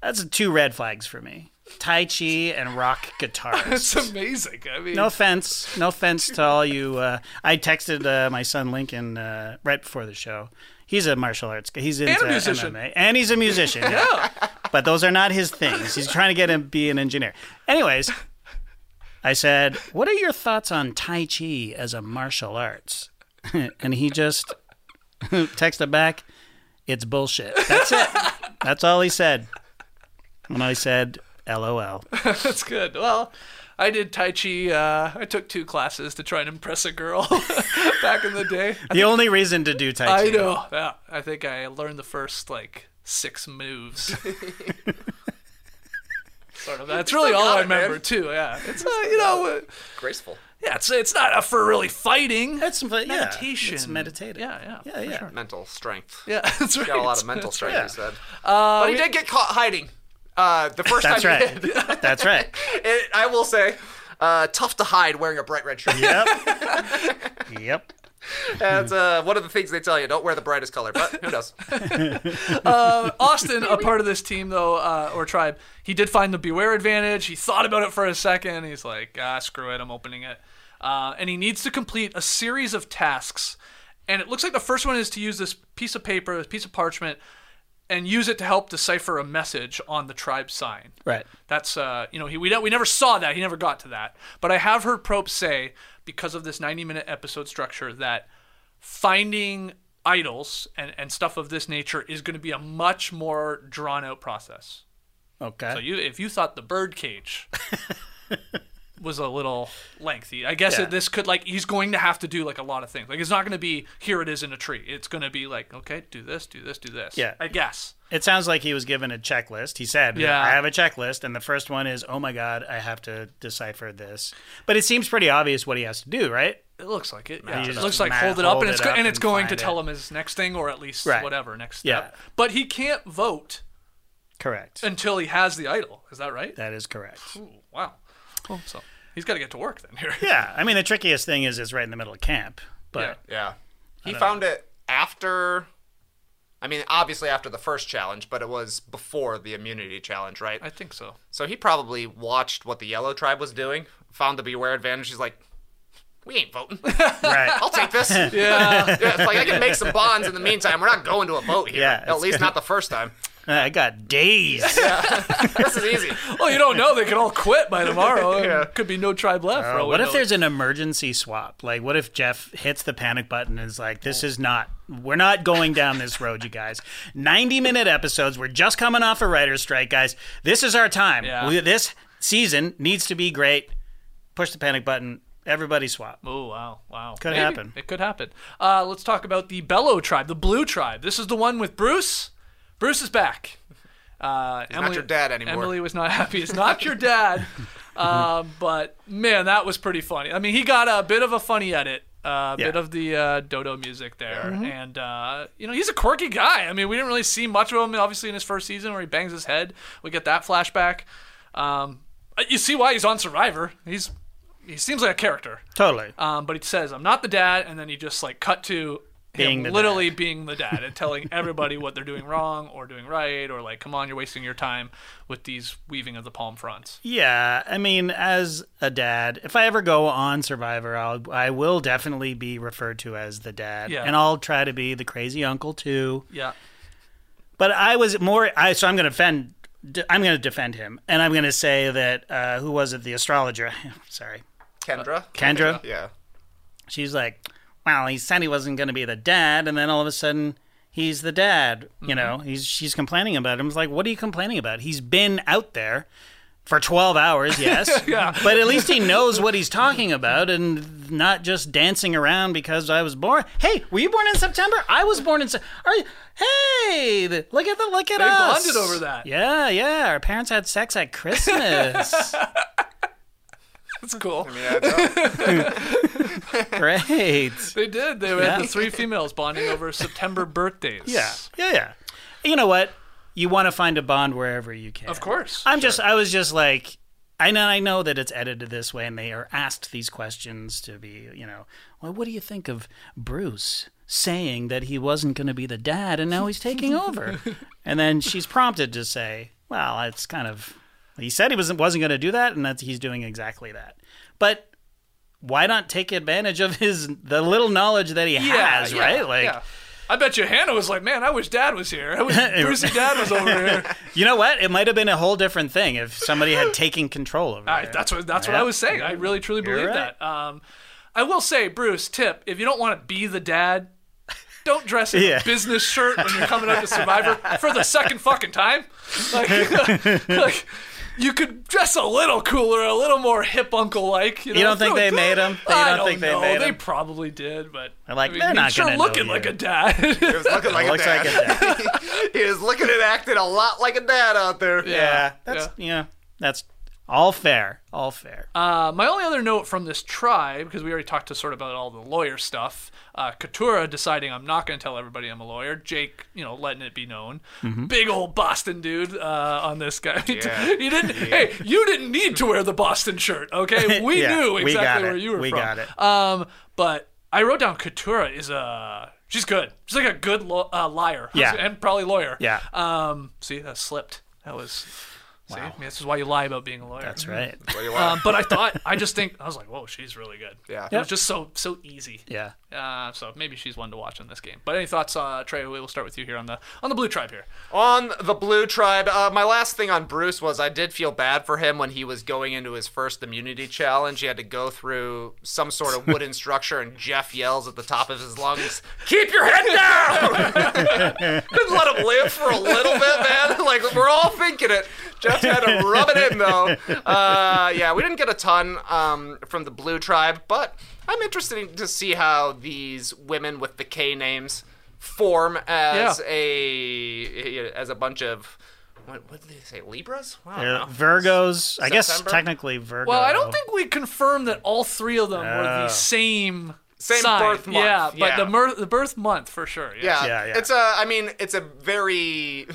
That's two red flags for me. Tai Chi and rock [LAUGHS] guitars. It's amazing. I mean, No offense, no offense to all you. [LAUGHS] Uh, I texted uh, my son Lincoln uh, right before the show. He's a martial arts guy. He's into musician. MMA, and he's a musician. yeah. but those are not his things. He's trying to get him be an engineer. Anyways, [LAUGHS] I said, "What are your thoughts on Tai Chi as a martial arts?" and he just texted back, "It's bullshit." That's it. That's all he said. And I said, "LOL." [LAUGHS] That's good. Well, I did Tai Chi. Uh, I took two classes to try and impress a girl [LAUGHS] back in the day. [LAUGHS] The only reason to do Tai Chi. I know. Yeah, I think I learned the first like six moves. sort of. That's really all got I it, man. remember too. Yeah, it's uh, you know, uh, Graceful. yeah, it's it's not uh, for really fighting. That's yeah, meditation. It's meditative. Yeah, yeah, yeah, yeah. sure. Mental strength. Yeah, that's right. Got a lot of mental strength, right. he said. but he did get caught hiding. Uh, the first That's time right. he did. [LAUGHS] That's right. [LAUGHS] It, I will say, uh, tough to hide wearing a bright red shirt. Yep. [LAUGHS] yep. That's uh, one of the things they tell you. Don't wear the brightest color, but who knows? Austin, a part of this team though, uh, or tribe, he did find the beware advantage. He thought about it for a second. He's like, ah, screw it, I'm opening it. Uh, and he needs to complete a series of tasks. And it looks like the first one is to use this piece of paper, this piece of parchment, and use it to help decipher a message on the tribe sign. Right. That's uh, you know, he we don't, we never saw that. He never got to that. But I have heard Probst say because of this 90 minute episode structure that finding idols and, and stuff of this nature is going to be a much more drawn out process. Okay. So you if you thought the bird cage [LAUGHS] was a little lengthy, I guess Yeah. it, this could like he's going to have to do like a lot of things. Like it's not going to be here it is in a tree. It's going to be like okay, do this, do this, do this. Yeah. I guess. it sounds like he was given a checklist. He said, Yeah. I have a checklist. And the first one is, oh my God, I have to decipher this. But it seems pretty obvious what he has to do, right? It looks like it. Yeah. It looks like ma- hold it up hold and it's it go- up and it's and going to tell it. him his next thing or at least Right. whatever next step. Yeah. step. But he can't vote Correct. until he has the idol. Is that right? That is correct. Ooh, wow. Oh, so he's got to get to work then here. Yeah. [LAUGHS] I mean, the trickiest thing is it's right in the middle of camp. But Yeah. He found it after. I mean, obviously after the first challenge, but it was before the immunity challenge, right? I think so. So he probably watched what the yellow tribe was doing, found the beware advantage. He's like, we ain't voting. [LAUGHS] right. I'll take this. [LAUGHS] yeah. Yeah. it's like I can make some bonds in the meantime. We're not going to a vote here. Yeah, At least good. not the first time. [LAUGHS] I got days. [LAUGHS] [LAUGHS] This is easy. well, you don't know. They could all quit by tomorrow. Yeah. Could be no tribe left. for all we Uh, what if know. there's an emergency swap? Like, what if Jeff hits the panic button and is like, "This is not. We're not going down this road, you guys. Ninety minute episodes. We're just coming off a writer's strike, guys. This is our time. Yeah. We- this season needs to be great. Push the panic button. Everybody swap. Oh wow, wow! Could Maybe. happen. It could happen. Uh, let's talk about the Belo tribe, the Blue tribe. This is the one with Bruce. Bruce is back. Uh, He's not your dad anymore. Emily was not happy. It's not your dad. uh, [LAUGHS] but man, that was pretty funny. I mean, he got a bit of a funny edit. A uh, bit of the uh, Dodo music there, and uh, you know he's a quirky guy. I mean, we didn't really see much of him, obviously, in his first season where he bangs his head. We get that flashback. Um, you see why he's on Survivor. He's he seems like a character. Totally. Um, but he says, "I'm not the dad," and then he just like cut to Being him the literally being the dad and telling [LAUGHS] everybody what they're doing wrong or doing right, or like, "Come on, you're wasting your time with these weaving of the palm fronts." Yeah, I mean, as a dad, if I ever go on Survivor, I'll I will definitely be referred to as the dad, Yeah. and I'll try to be the crazy uncle too. Yeah, But I was more. I so I'm going to defend. I'm going to defend him, and I'm going to say that uh, who was it? The astrologer. [LAUGHS] Sorry, Kendra? Kendra. Yeah. She's like, well, he said he wasn't going to be the dad, and then all of a sudden he's the dad. You mm-hmm. know, he's she's complaining about him. It's like, what are you complaining about? He's been out there for 12 hours, yes. [LAUGHS] Yeah. But at least he knows what he's talking about and not just dancing around because I was born. Hey, were you born in September? I was born in Se- Are you Hey, the- look at the look at They us. bonded over that. Yeah, yeah. Our parents had sex at Christmas. [LAUGHS] that's cool. Yeah, it's, uh, Great. They did. They Yeah. had the three females bonding over September birthdays. Yeah, yeah, yeah. You know what? You want to find a bond wherever you can. of course. I'm just. I was just like. I know. I know that it's edited this way, and they are asked these questions to be. You know, well, what do you think of Bruce saying that he wasn't going to be the dad, and now he's taking over? [LAUGHS] and then she's prompted to say, well, it's kind of. He said he wasn't wasn't going to do that, and that he's doing exactly that. But why not take advantage of his the little knowledge that he has, right? Like, yeah. I bet you Hannah was like, "Man, I wish Dad was here. I wish [LAUGHS] Brucey Dad was over here." [LAUGHS] you know what? It might have been a whole different thing if somebody had taken control of it. That's what that's what I was saying. I really truly You're believe right. that. Um, I will say, Bruce, tip: if you don't want to be the dad, don't dress in [LAUGHS] Yeah. a business shirt when you're coming up to Survivor for the second fucking time. Like, like you could dress a little cooler, a little more hip uncle like. You, know, don't think throw- they made him? You I don't think they know. made They him? probably did, but They're like, I mean, "They're he's not sure gonna know looking you." like a dad. [LAUGHS] He was looking like a looks like a dad. [LAUGHS] he was looking and acting a lot like a dad out there. yeah, that's yeah. that's all fair, all fair. Uh, my only other note from this tribe, because we already talked to sort of about all the lawyer stuff, uh, Katurah deciding I'm not going to tell everybody I'm a lawyer. Jake, you know, letting it be known. Mm-hmm. Big old Boston dude uh, on this guy. [LAUGHS] Yeah. he didn't. Hey, you didn't need to wear the Boston shirt. Okay, [LAUGHS] we Yeah, knew we exactly got where it. you were We from. got it. Um, but I wrote down Katurah is a. She's good. She's like a good lo- uh, liar. Yeah. and probably lawyer. Yeah. Um. See, that slipped. That was. See, I mean, this is why you lie about being a lawyer. That's right. [LAUGHS] Um, but I thought I just think I was like, whoa, she's really good. Yeah. it was just so so easy. Yeah. Uh, so maybe she's one to watch in this game. But any thoughts, uh, Trey? We'll start with you here on the on the blue tribe here. On the blue tribe, uh, my last thing on Bruce was I did feel bad for him when he was going into his first immunity challenge. He had to go through some sort of [LAUGHS] wooden structure, and Jeff yells at the top of his lungs, "Keep your head down!" [LAUGHS] Couldn't let him live for a little bit, man. Like we're all thinking it. Jeff had to rub it in though. Uh, yeah, we didn't get a ton um, from the blue tribe, but I'm interested to see how these women with the K names form as Yeah. a as a bunch of what, what did they say Libras? I don't They're know. Virgos, I guess technically Virgo. Well, I don't think we confirmed that all three of them were the same. Same sign. birth month, Yeah, but the mer- the birth month for sure. Yeah. Yeah, Yeah, yeah. It's a. I mean, it's a very.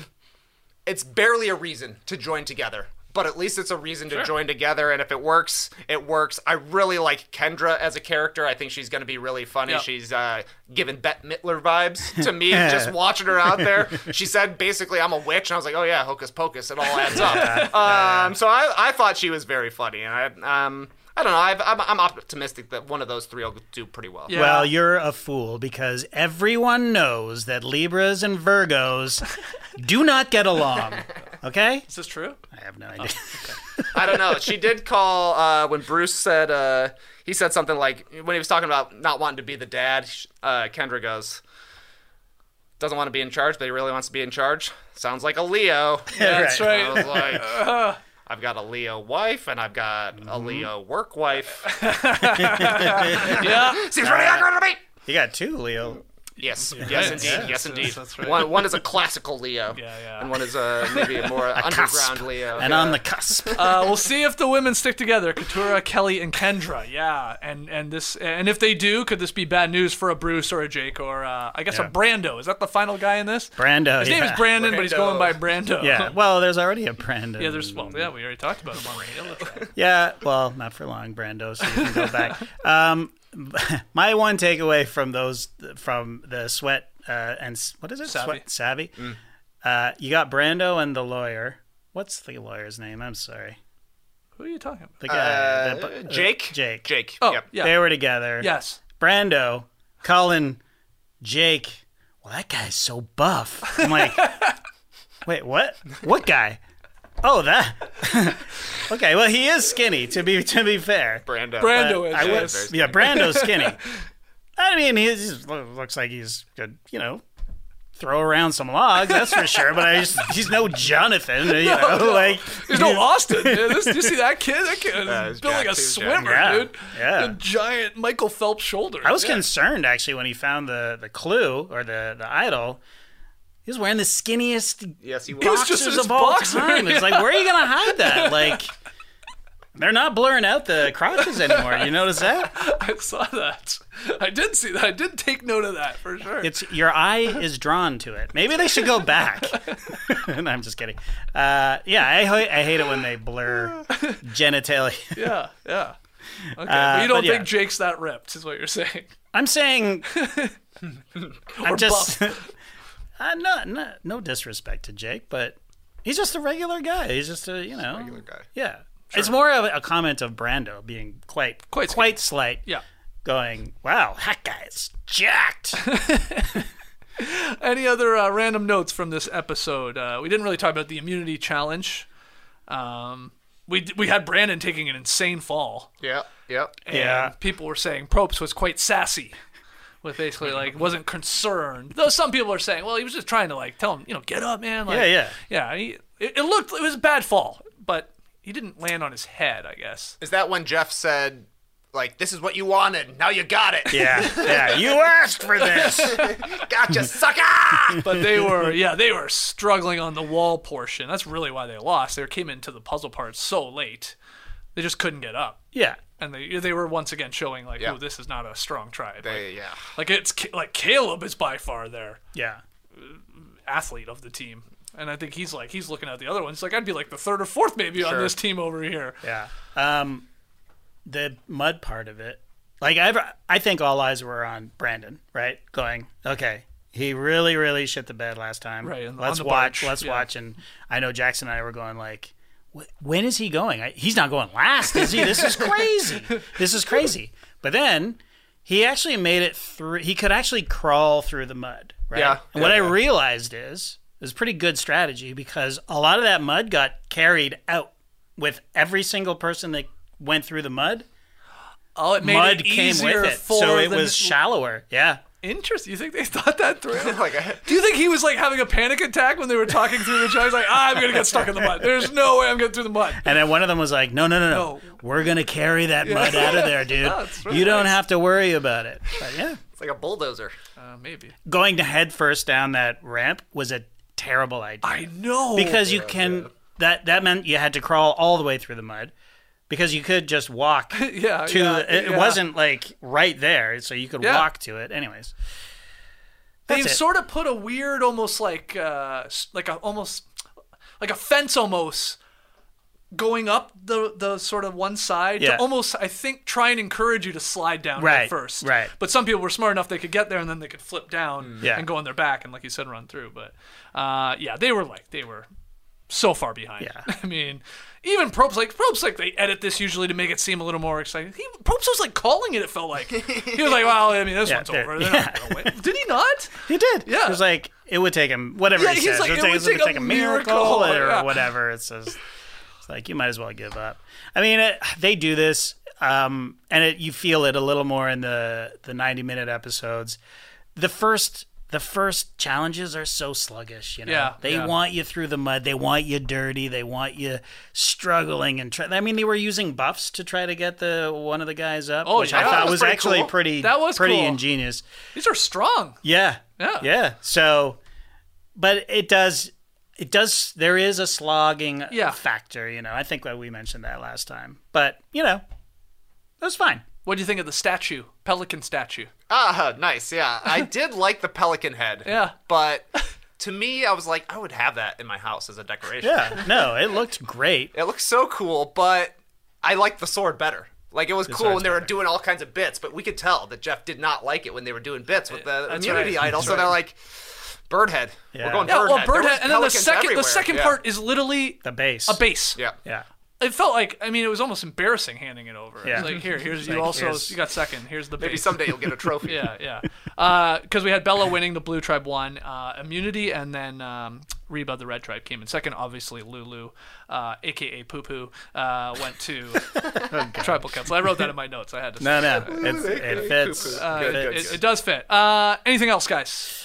It's barely a reason to join together, but at least it's a reason to join together. And if it works, it works. I really like Kendra as a character. I think she's going to be really funny. Yeah. She's uh, giving Bette Midler vibes to me. [LAUGHS] just watching her out there. She said basically, "I'm a witch," and I was like, "Oh yeah, hocus pocus. It all adds up." [LAUGHS] um, so I, I thought she was very funny, and I um. I don't know. I've, I'm, I'm optimistic that one of those three will do pretty well. Yeah. Well, you're a fool because everyone knows that Libras and Virgos do not get along. [LAUGHS] Okay? Is this true? I have no idea. I don't know. She did call uh, when Bruce said uh, he said something like when he was talking about not wanting to be the dad. Uh, Kendra goes, doesn't want to be in charge, but he really wants to be in charge. Sounds like a Leo. [LAUGHS] Yeah, that's Right. I was like, [LAUGHS] I've got a Leo wife and I've got a mm-hmm. Leo work wife. [LAUGHS] [LAUGHS] yeah. Seems pretty accurate to me. you got two, Leo. Yes, [LAUGHS] yes, indeed, Yeah, yes, indeed. that's right. One, one is a classical Leo, [LAUGHS] Yeah, yeah. and one is a maybe a more [LAUGHS] underground Leo. And on the cusp. Uh, we'll see if the women stick together: Katurah, Kellie, and Kendra. Yeah, and and this, and if they do, could this be bad news for a Bruce or a Jake or uh, I guess a Brando? Is that the final guy in this? Brando. His yeah. name is Brandon, but he's going by Brando. Yeah. Well, there's already a Brandon. yeah. There's well, yeah, we already talked about him on the other track. Yeah, well, not for long, Brando. So you can go back. Um, [LAUGHS] my one takeaway from those from the sweat uh, and what is it? Savvy. Sweat savvy. Uh, you got Brando and the lawyer. What's the lawyer's name? I'm sorry. Who are you talking about? The guy. Uh, the, bu- Jake. Jake. Jake. Oh, Yep. yeah. They were together. Yes. Brando calling Jake. Well, that guy's so buff. I'm like, [LAUGHS] wait, what? What guy? Oh, that. [LAUGHS] okay, well, he is skinny. To be to be fair, Brando. Brando is. I would, yes. yeah, Brando's [LAUGHS] skinny. I mean, he just looks like he's good. You know, throw around some logs, that's for sure. But I just he's no Jonathan. You [LAUGHS] know, like There's no Austin. Yeah, this, you see that kid? That kid uh, is he's built like a jacked, swimmer, Yeah, dude. yeah. A giant Michael Phelps shoulder. I was yeah. concerned actually when he found the the clue or the the idol. He was wearing the skinniest Yes, he was. [LAUGHS] was boxers just his of all boxer, time. It's like, where are you gonna hide that? [LAUGHS] Like, they're not blurring out the crotches anymore. You notice that? [LAUGHS] I saw that. I did see that. I did take note of that for sure. It's your eye is drawn to it. Maybe they should go back. no, I'm just kidding. Uh, yeah, I, I hate it when they blur genitalia. yeah, yeah. Okay, Uh, but you don't but yeah. think Jake's that ripped, is what you're saying? I'm saying, I'm just uh, no, no, no disrespect to Jake, but He's just a regular guy. He's just a you know Regular guy. Yeah, it's more of a comment of Brando being quite Quite quite, slight. Yeah. going wow, that guy's jacked. [LAUGHS] Any other uh, random notes from this episode? Uh, we didn't really talk about the immunity challenge. Um, we we had Brandon taking an insane fall. Yep. Yep. And Yeah. people were saying Probst was quite sassy. With basically like wasn't concerned. Though some people are saying, well, he was just trying to like tell him, you know, get up, man. Like, Yeah, yeah. yeah. He, it, it looked it was a bad fall, but he didn't land on his head. I guess. Is that when Jeff said, like, this is what you wanted, now you got it? yeah, yeah. You asked for this. [LAUGHS] Gotcha, sucker! But they were, yeah, they were struggling on the wall portion. That's really why they lost. They came into the puzzle part so late, they just couldn't get up, Yeah, and they they were once again showing like, Yeah. oh, this is not a strong tribe. They, like, yeah. like it's like Kaleb is by far their yeah. athlete of the team. And I think he's like he's looking at the other ones like I'd be like the third or fourth maybe on this team over here. Yeah. Um, the mud part of it, like I've, I think all eyes were on Brandon, right? Going, okay, he really, really shit the bed last time. Right, Let's watch. barge, Let's yeah. watch. And I know Jackson and I were going like, "Wh- when is he going? I, he's not going last, is he? This is [LAUGHS] crazy. this is crazy. But then he actually made it through. He could actually crawl through the mud. Right? Yeah, And what yeah, I yeah. realized is it was pretty good strategy because a lot of that mud got carried out with every single person that went through the mud. Oh, it made mud it came easier with it, for so it was shallower. Yeah, Interesting. You think they thought that through? [LAUGHS] like, I- Do you think he was like having a panic attack when they were talking through the He's like, ah, I'm gonna get stuck in the mud. There's no way I'm getting through the mud. and then one of them was like, "No, no, no, no, No. we're gonna carry that mud out of there, dude. [LAUGHS] it's really you don't nice. have to worry about it." But yeah, it's like a bulldozer. Uh, maybe. going to head first down that ramp was a terrible idea. I know because you can that that meant you had to crawl all the way through the mud because you could just walk [LAUGHS] Yeah, to yeah, it, it yeah. wasn't like right there so you could Yeah. walk to it anyways They've it. sort of put a weird, almost like, uh, like a almost like a fence, almost going up the the sort of one side Yeah. to almost, I think, try and encourage you to slide down Right, at first. right. But some people were smart enough they could get there and then they could flip down Yeah. and go on their back and, like you said, run through. But uh, yeah, they were like they were so far behind. Yeah. [LAUGHS] I mean, even Probst like Probst like they edit this usually to make it seem a little more exciting. He Probst was like calling it. It felt like he was like, [LAUGHS] "Well, I mean, this Yeah, one's over." They're not. Did he not? he did Yeah. it was like it would take him whatever Yeah, he says like, it would it take, it would take take a a miracle, miracle, or [LAUGHS] yeah. whatever it says it's like you might as well give up i mean it, they do this um, and it, you feel it a little more in the the 90 minute episodes the first the first challenges are so sluggish you know Yeah, they yeah. want you through the mud they want you dirty they want you struggling and try, i mean they were using buffs to try to get the one of the guys up Oh, which yeah. i thought was pretty actually cool. pretty That was pretty cool. ingenious These are strong. yeah. Yeah. Yeah. So, but it does, it does, there is a slogging Yeah. factor, you know. I think that we mentioned that last time. But, you know, that's fine. What do you think of the statue, pelican statue? Ah, nice. Yeah, I [LAUGHS] did like the pelican head. Yeah. but [LAUGHS] to me, I was like, I would have that in my house as a decoration. Yeah. No, it looked great. It looks so cool, but I like the sword better. Like it was cool when sword's they were better. doing all kinds of bits, but we could tell that Jeff did not like it when they were doing bits with the That's immunity right. idol. That's so they're like, Birdhead. Yeah. We're going Yeah, Birdhead. well, There bird was head, and then the pelicans second, the everywhere. second Yeah. part is literally The base. a base. Yeah. Yeah. It felt like, I mean, it was almost embarrassing handing it over. Yeah. It's like here, here's you Like, also, here's- you got second. Here's the base. Maybe someday you'll get a trophy. [LAUGHS] yeah, yeah. Because we had Bella winning, the Blue Tribe won uh, immunity, and then um, Reba, the Red Tribe, came in second. Obviously, Lulu, uh, aka Poo Poo, uh, went to [LAUGHS] Tribal Council. I wrote that in my notes. I had to. No, no. It's, it fits. Uh, It it, fits. it does fit. Uh, anything else, guys?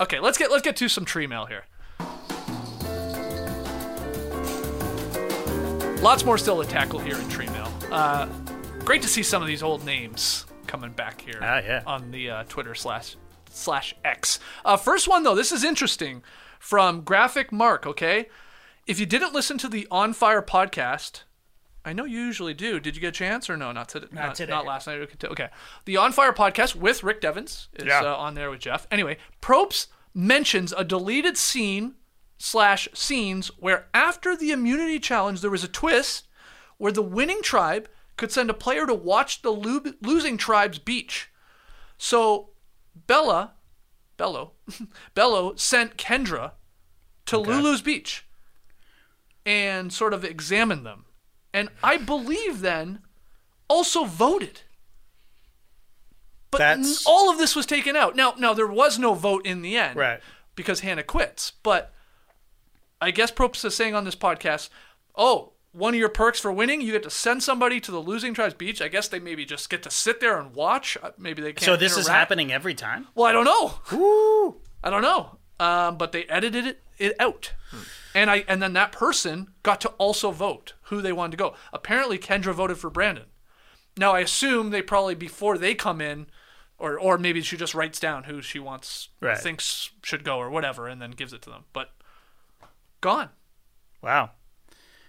Okay, let's get let's get to some tree mail here. Lots more still to tackle here in tree mail. Uh, great to see some of these old names coming back here Ah, yeah. on the uh, Twitter slash slash X. Uh, first one though, this is interesting from Graphic Mark. Okay, if you didn't listen to the On Fire podcast, I know you usually do. Did you get a chance or no? Not today. Not, today. Not last night. Okay, Okay. The On Fire podcast with Rick Devens is Yeah. uh, on there with Jeff. Anyway, Probst mentions a deleted scene slash scenes where after the immunity challenge there was a twist where the winning tribe could send a player to watch the lo- losing tribe's beach. So Bella, Belo, [LAUGHS] Belo sent Kendra to Lulu's beach and sort of examined them. And I believe then also voted. But That's- all of this was taken out. Now, now there was no vote in the end, Right. Because Hannah quits. But I guess Probst is saying on this podcast, oh, one of your perks for winning, you get to send somebody to the losing tribe's beach. I guess they maybe just get to sit there and watch. Uh, Maybe they can't. So this is happening every time. Well, I don't know. I don't know. Um, but they edited it, it out, and I and then that person got to also vote who they wanted to go. Apparently, Kendra voted for Brandon. Now I assume they probably before they come in, or or maybe she just writes down who she wants Right. thinks should go or whatever, and then gives it to them. But gone. Wow.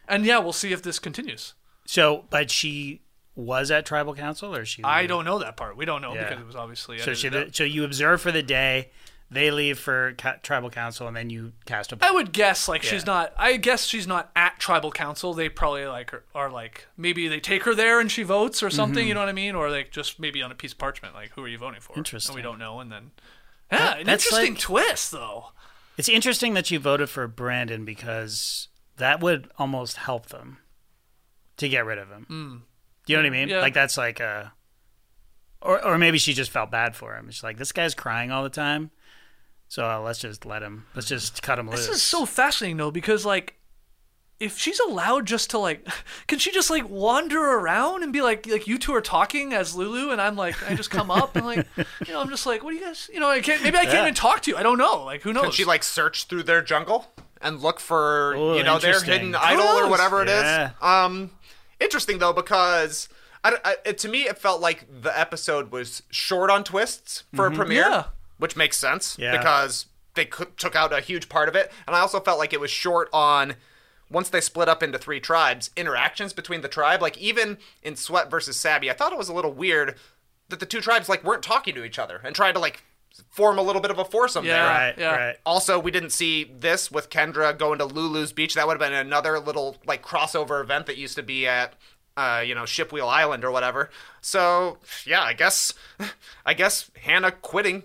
And yeah, we'll see if this continues. So, but she was at tribal council, or she? I don't know that part. We don't know Yeah. because it was obviously So she. So you observe for the day. They leave for ca- tribal council, and then you cast a. I would guess like she's not. I guess she's not at tribal council. They probably like are, are like maybe they take her there and she votes or something. Mhm. You know what I mean? Or like just maybe on a piece of parchment, like who are you voting for? Interesting. And we don't know. And then yeah, That- an interesting like- twist though. It's interesting that you voted for Brandon because that would almost help them to get rid of him. Mm. You know what I mean? Yeah. Like that's like a, or or maybe she just felt bad for him. She's like, this guy's crying all the time, so uh, let's just let him. Let's just cut him loose. This is so fascinating though because like. If she's allowed just to like, [LAUGHS] can she just like wander around and be like, like you two are talking as Lulu, and I'm like, I just come up and like, you know, I'm just like, what do you guys, you know, I can't, maybe I can't Yeah. even talk to you. I don't know, like, who knows? Can she like search through their jungle and look for Ooh, you know their hidden Who idol or knows? whatever it is? Yeah. Um, interesting though because I, I- it, to me it felt like the episode was short on twists for Mhm. a premiere, Yeah. Which makes sense Yeah. because they took out a huge part of it, and I also felt like it was short on. Once they split up into three tribes, interactions between the tribe, like even in Sweat versus Sabby, I thought it was a little weird that the two tribes like weren't talking to each other and tried to like form a little bit of a foursome Yeah, there. right, yeah. right. Also, we didn't see this with Kendra going to Lulu's beach. That would have been another little like crossover event that used to be at uh, you know, Shipwheel Island or whatever. So yeah, I guess [LAUGHS] I guess Hannah quitting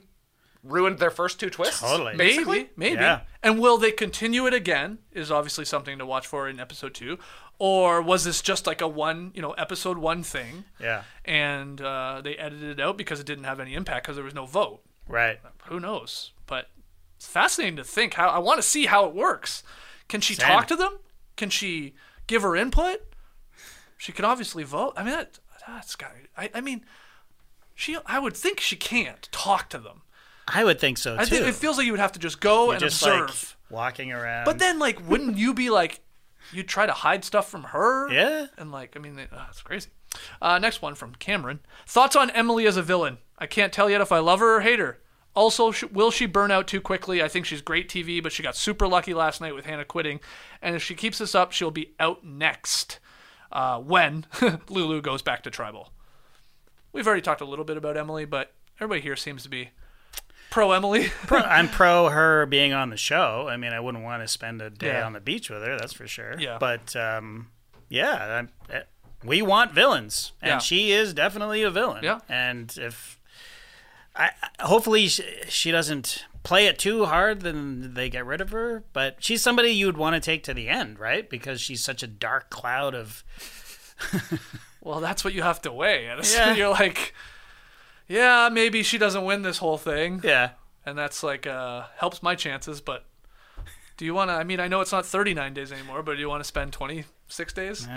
ruined their first two twists. Totally. Basically. Maybe, maybe. Yeah. And will they continue it again? Is obviously something to watch for in episode two, or was this just like a one, you know, episode one thing, yeah, and uh, they edited it out because it didn't have any impact because there was no vote? right. Who knows? But it's fascinating to think how. I want to see how it works. Can she Same. talk to them? Can she give her input? She can obviously vote. I mean, that that's got. I, I mean, she. I would think she can't talk to them. I would think so too. I think it feels like you would have to just go You're and just observe. like walking around. But then, like, wouldn't you be like, you try to hide stuff from her? Yeah. And like, I mean, uh, it's crazy. Uh, next one from Cameron. Thoughts on Emily as a villain? I can't tell yet if I love her or hate her. Also, sh- will she burn out too quickly? I think she's great TV, but she got super lucky last night with Hannah quitting. And if she keeps this up, she'll be out next uh, when [LAUGHS] Lulu goes back to tribal. We've already talked a little bit about Emily, but everybody here seems to be pro Emily. [LAUGHS] pro, I'm pro her being on the show. I mean, I wouldn't want to spend a day Yeah. on the beach with her. That's for sure. Yeah. But um, yeah, I'm, eh, we want villains, and Yeah. she is definitely a villain. Yeah. And if I I- hopefully she, she doesn't play it too hard, then they get rid of her. But she's somebody you'd want to take to the end, right? Because she's such a dark cloud of. [LAUGHS] Well, that's what you have to weigh. And Yeah. [LAUGHS] You're like, yeah, maybe she doesn't win this whole thing. Yeah. and that's like uh, helps my chances. But do you want to? I mean, I know it's not 39 days anymore, but do you want to spend 26 days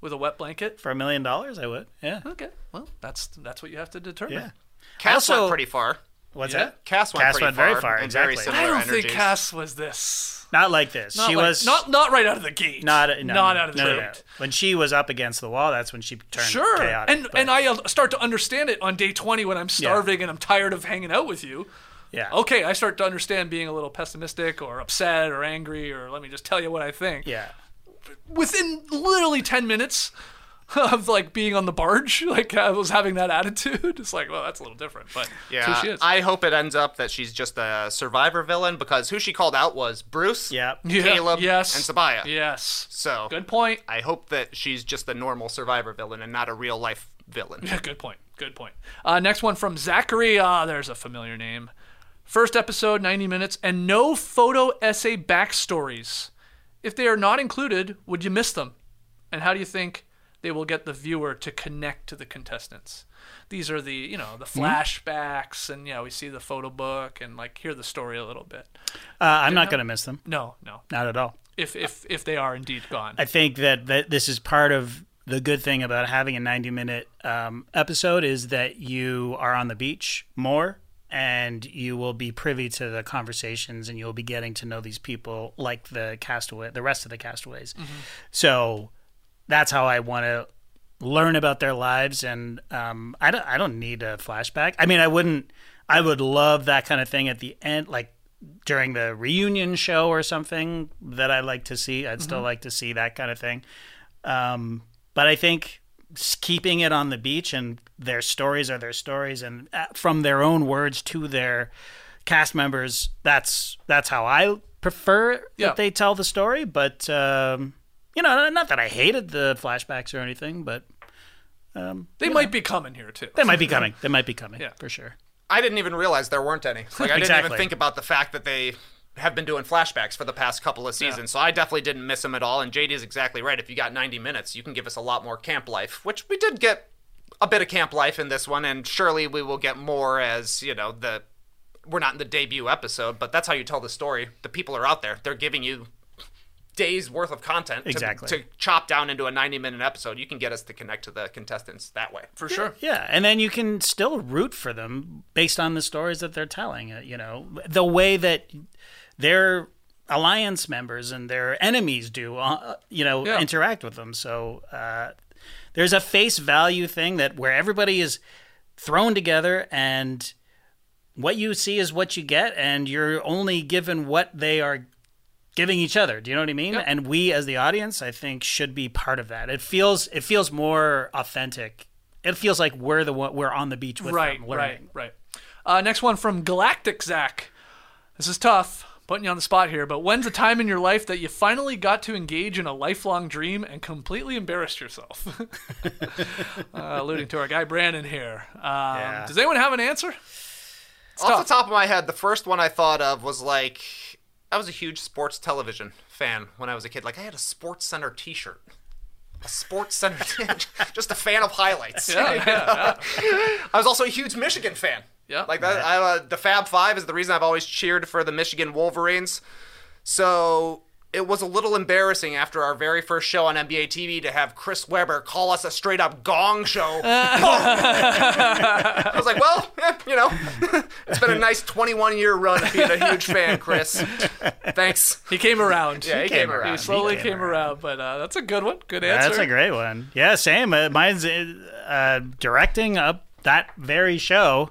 with a wet blanket? For a million dollars, I would. Yeah. Okay, well, that's that's what you have to determine. Yeah. Cass Also- pretty far. What's Yeah. that? Cass went Cass pretty went far. very far, exactly. Very I don't think. Cass was this. Not like this. Not she like- was not not right out of the gate. not no, not out of the no, no, gate. no. When she was up against the wall, that's when she turned Sure, chaotic. and but- and I start to understand it on day 20 when I'm starving and I'm tired of hanging out with you. yeah. Okay, I start to understand being a little pessimistic or upset or angry or let me just tell you what I think. Yeah. Within literally 10 minutes [LAUGHS] of like being on the barge, [LAUGHS] like I was having that attitude. [LAUGHS] It's like, well, that's a little different, but Yeah, who she is. I hope it ends up that she's just a survivor villain because who she called out was Bruce, Yeah. Yeah, Kaleb, yes, and Sabiyah. Yes. So Good point. I hope that she's just a normal survivor villain and not a real life villain. Yeah, good point. Good point. Uh, next one from Zachary. Ah, there's a familiar name. First episode, 90 minutes, and no photo essay backstories. If they are not included, would you miss them? And how do you think they will get the viewer to connect to the contestants? These are the, you know, the flashbacks, and yeah, we see the photo book and like hear the story a little bit. Uh, I'm not going to miss them. No, no. Not at all. If if if they are indeed gone, I think that, that this is part of the good thing about having a 90 minute um, episode is that you are on the beach more and you will be privy to the conversations and you'll be getting to know these people like the castaway the rest of the castaways so that's how i want to learn about their lives and um, I, don't, I don't need a flashback i mean i wouldn't i would love that kind of thing at the end like during the reunion show or something that I like to see. I'd still like to see that kind of thing. Um, but I think keeping it on the beach and their stories are their stories and uh, from their own words to their cast members, that's that's how I prefer Yeah. that they tell the story. But um, you know, not that I hated the flashbacks or anything, but um, they might be coming here too. they might be coming. [LAUGHS] They might be coming Yeah. for sure. I didn't even realize there weren't any. Like I didn't even think about the fact that they have been doing flashbacks for the past couple of seasons. So I definitely didn't miss them at all. And JD is exactly right. If you got 90 minutes, you can give us a lot more camp life, which we did get a bit of camp life in this one, and surely we will get more as you know the. We're not in the debut episode, but that's how you tell the story. The people are out there; they're giving you days worth of content to- Exactly. to, chop down into a 90 minute episode. You can get us to connect to the contestants that way. for sure. Yeah, and then you can still root for them based on the stories that they're telling. uh, You know, the way that their alliance members and their enemies do, uh, you know, Yeah. interact with them. So uh, there's a face value thing that where everybody is thrown together and what you see is what you get, and you're only given what they are giving each other. Do you know what I mean? Yep. And we as the audience, I think, should be part of that. It feels it feels more authentic. It feels like we're the one we're on the beach with right, them right, learning. right. Uh, next one from Galactic Zach. This is tough, putting you on the spot here, but when's a time in your life that you finally got to engage in a lifelong dream and completely embarrassed yourself? [LAUGHS] uh, alluding to our guy Brandon here. Um, Does anyone have an answer? Off tough. the top of my head, the first one I thought of was like I was a huge sports television fan when I was a kid. Like I had a Sports Center T-shirt. A Sports Center, [LAUGHS] t- just a fan of highlights. Yeah, yeah, yeah. [LAUGHS] I was also a huge Michigan fan. Yeah. like that. I, uh, the Fab Five is the reason I've always cheered for the Michigan Wolverines. So it was a little embarrassing after our very first show on NBA TV to have Chris Webber call us a straight up gong show. [LAUGHS] I was like, well, eh, you know, [LAUGHS] it's been a nice 21 year run of being a huge fan, Chris. Thanks. He came around. Yeah, he came around. He slowly He came, came around, but uh, that's a good one. Good answer. That's a great one. Yeah, same. Uh, mine's uh, directing up that very show.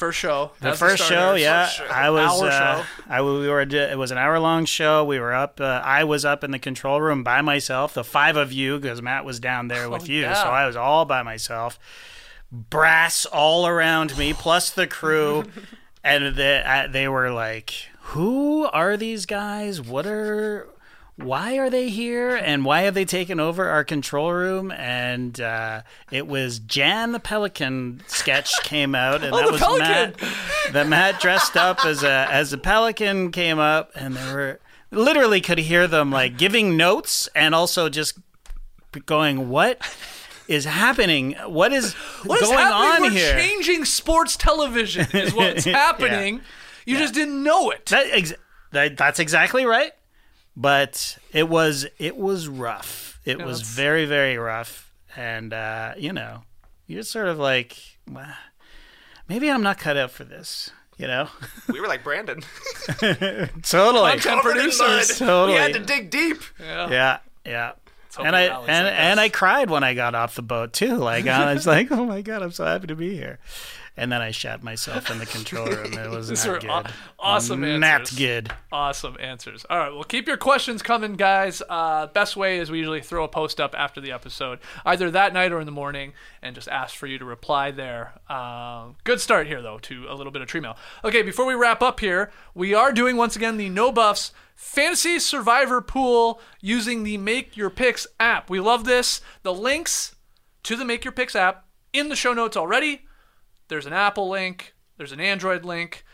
First show. The first show, yeah, First show. I was. Uh. I we were. It was an hour long show. We were up. Uh, I was up in the control room by myself. The five of you, because Matt was down there with you, yeah. so I was all by myself. Brass all around me, plus the crew, [LAUGHS] and the, uh, they were like, "Who are these guys? What are?" Why are they here and why have they taken over our control room? And uh, it was Jan the Pelican sketch [LAUGHS] came out, and Oh, that the was Pelican! Matt that Matt dressed up as a as a pelican came up, and they were literally could hear them like giving notes and also just going, "What is happening? What is What is going happening? on We're here?" changing sports television is what's [LAUGHS] happening. You just didn't know it. That, ex- that that's exactly right. But it was it was rough. It Yeah, was that's- very very rough, and uh, you know, you're sort of like, "Well, maybe I'm not cut out for this. You know, We were like Brandon. [LAUGHS] [LAUGHS] totally, Content Covered producers. Totally. We had to dig deep. Yeah. yeah, yeah. And I and, like and. I cried when I got off the boat too. Like I was [LAUGHS] like, oh my god, I'm so happy to be here. And then I shat myself in the control room. It was [LAUGHS] These not good. aw- awesome Not answers. good. Awesome answers. All right, well, keep your questions coming, guys. Uh, best way is we usually throw a post up after the episode, either that night or in the morning, and just ask for you to reply there. Um, good start here, though, to a little bit of tree mail. Okay, before we wrap up here, we are doing once again the No Buffs Fantasy Survivor Pool using the Make Your Picks app. We love this. The links to the Make Your Picks app in the show notes already. There's an Apple link, there's an Android link.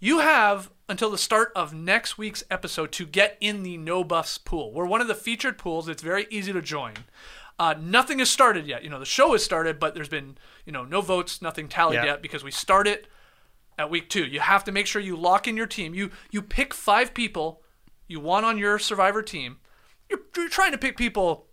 You have until the start of next week's episode to get in the No Buffs pool. We're one of the featured pools. It's very easy to join. Uh, nothing has started yet. You know, the show has started, but there's been, you know, no votes, nothing tallied Yeah. yet because we start it at week two. You have to make sure you lock in your team. You you pick five people you want on your survivor team. You're, you're trying to pick people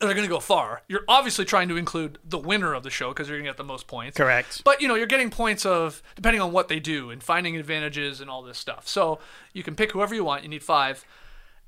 that are going to go far. You're obviously trying to include the winner of the show because you're going to get the most points. Correct. But you know, you're getting points of depending on what they do and finding advantages and all this stuff. So you can pick whoever you want. You need five,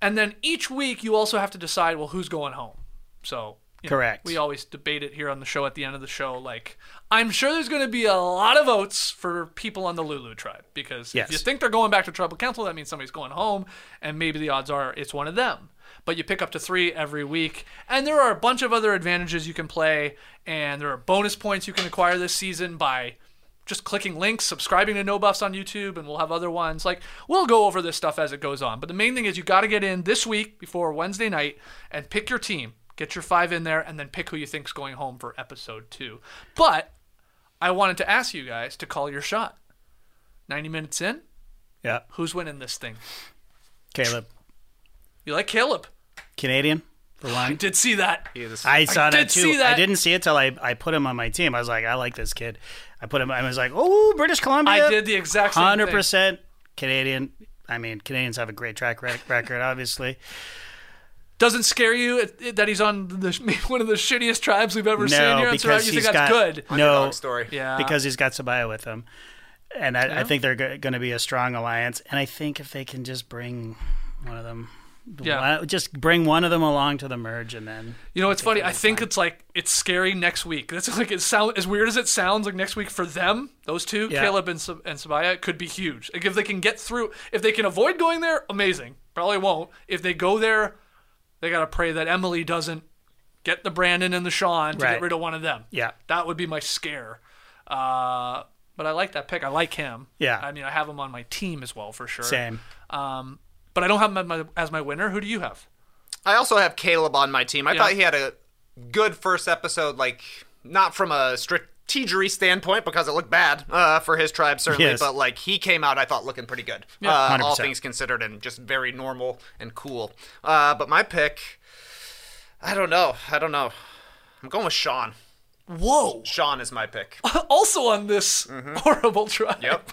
and then each week you also have to decide well who's going home. So you know, Correct. we always debate it here on the show at the end of the show. Like I'm sure there's going to be a lot of votes for people on the Lulu tribe because Yes. if you think they're going back to tribal council, that means somebody's going home, and maybe the odds are it's one of them. But you pick up to three every week, and there are a bunch of other advantages you can play, and there are bonus points you can acquire this season by just clicking links, subscribing to No Buffs on YouTube, and we'll have other ones. Like we'll go over this stuff as it goes on. But the main thing is you got to get in this week before Wednesday night and pick your team, get your five in there, and then pick who you think's going home for episode two. But I wanted to ask you guys to call your shot. Ninety minutes in, Yeah, who's winning this thing? Kaleb, You like Kaleb? Canadian for I one. did see that. I saw did that too. see that. I didn't see it till I, I put him on my team. I was like, I like this kid. I put him. I was like, oh, British Columbia. I did the exact same thing. hundred percent Canadian. I mean, Canadians have a great track record, obviously. Doesn't scare you it- it- that he's on the [LAUGHS] one of the shittiest tribes we've ever seen here on because Survivor? You he's think that's got good? no story. Yeah. because he's got Sabiyah with him, and I, Yeah. I think they're going to be a strong alliance. And I think if they can just bring one of them, Yeah. just bring one of them along to the merge, and then You know, it's funny. I think it's like it's scary next week. That's like it sound as weird as it sounds. Like next week for them, those two, Yeah. Kaleb and and Sabiyah, it could be huge. Like if they can get through, if they can avoid going there, amazing. Probably won't. If they go there, they gotta pray that Emily doesn't get the Brandon and the Sean to Right. get rid of one of them. Yeah. that would be my scare. Uh, but I like that pick. I like him. Yeah. I mean, I have him on my team as well for sure. same. Um, but I don't have him as my, as my winner. Who do you have? I also have Kaleb on my team. I Yeah. thought he had a good first episode, like not from a strategery standpoint because it looked bad uh, for his tribe certainly, Yes. but like he came out, I thought looking pretty good, Yeah. uh, all 100%. things considered, and just very normal and cool. Uh, but my pick, I don't know, I don't know. I'm going with Sean. Whoa! Sean is my pick. [LAUGHS] also on this horrible tribe. Yep.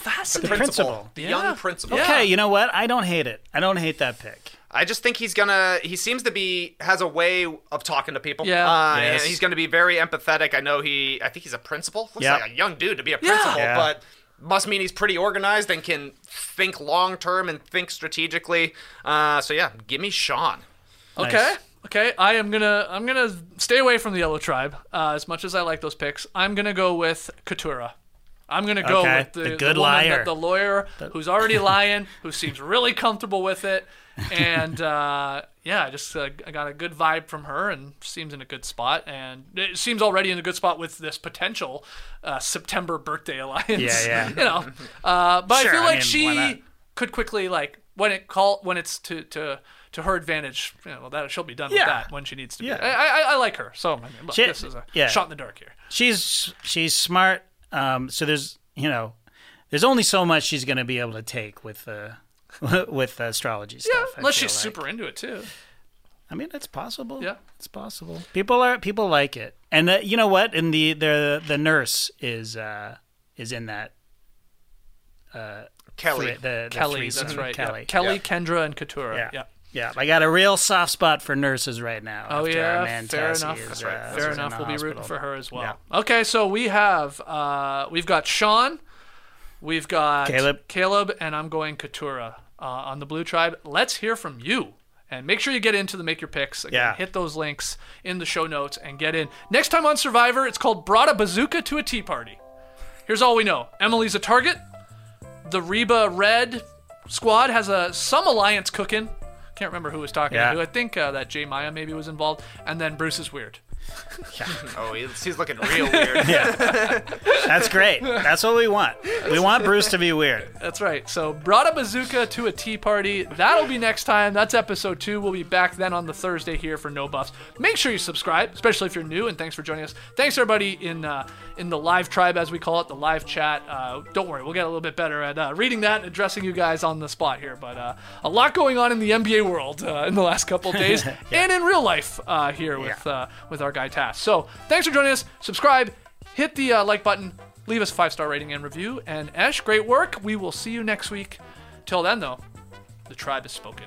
Fascinating. principal. the Yeah. young principal. Yeah. Okay, you know what? I don't hate it. I don't hate that pick. I just think he's gonna. He seems to be has a way of talking to people. Yeah. uh, Yes. he's gonna be very empathetic. I know he. I think he's a principal. Looks Yep. like a young dude to be a principal, Yeah. but must mean he's pretty organized and can think long term and think strategically. Uh, so yeah, give me Sean. Okay. Nice. Okay. I am gonna I'm gonna stay away from the yellow tribe. Uh, as much as I like those picks, I'm gonna go with Katurah. I'm gonna go Okay, with the, the good woman liar. the lawyer who's already lying, who seems really comfortable with it, and uh, yeah, I just uh, I got a good vibe from her, and seems in a good spot, and it seems already in a good spot with this potential uh, September birthday alliance. Yeah, yeah. [LAUGHS] you know, uh, but Sure, I feel I like mean, she could quickly like when it call when it's to to to her advantage. You know, that she'll be done with that when she needs to. Yeah. be. I, I I like her. So I mean, look, She- this is a yeah. shot in the dark here. She's she's smart. Um, so there's you know, there's only so much she's going to be able to take with uh, [LAUGHS] with the astrology Yeah, stuff. I unless she's like. super into it too. I mean, it's possible. Yeah. it's possible. People are people like it, and uh, you know what? And the the the nurse is uh, is in that uh, Kellie. three- the, the Kellie, threesome. that's right. yeah. Kellie. Kellie, Yeah. Kendra, and Katurah. Yeah. yeah. Yeah, I got a real soft spot for nurses right now. Oh after yeah, fair Tessie enough. is, That's uh, right. is Fair enough. We'll be rooting for her as well. Yeah. Okay, so we have uh, we've got Sean, we've got Kaleb. Kaleb, and I'm going Katurah uh, on the Blue Tribe. Let's hear from you. And make sure you get into the Make Your Picks. Again, Yeah. Hit those links in the show notes and get in. Next time on Survivor, it's called Brought a Bazooka to a Tea Party. Here's all we know Emily's a target. The Reba Red squad has a some alliance cooking. Can't remember who was talking Yeah. to who. I think uh, that J. Maya maybe was involved. And then Bruce is weird. [LAUGHS] Oh, he's, he's looking real weird. [LAUGHS] yeah. That's great. That's what we want. We want Bruce to be weird. That's right. So brought a bazooka to a tea party. That'll be next time. That's episode two. We'll be back then on the Thursday here for No Buffs. Make sure you subscribe, especially if you're new. And thanks for joining us. Thanks everybody in uh, in the live tribe, as we call it, the live chat. Uh, don't worry, we'll get a little bit better at uh, reading that and addressing you guys on the spot here. But uh, a lot going on in the NBA world uh, in the last couple of days, [LAUGHS] and in real life uh, here with uh, with our guy Tass. So thanks for joining us. Subscribe, hit the uh, like button, leave us a five star rating and review. And Ash, great work. We will see you next week. Till then, though, the tribe has spoken.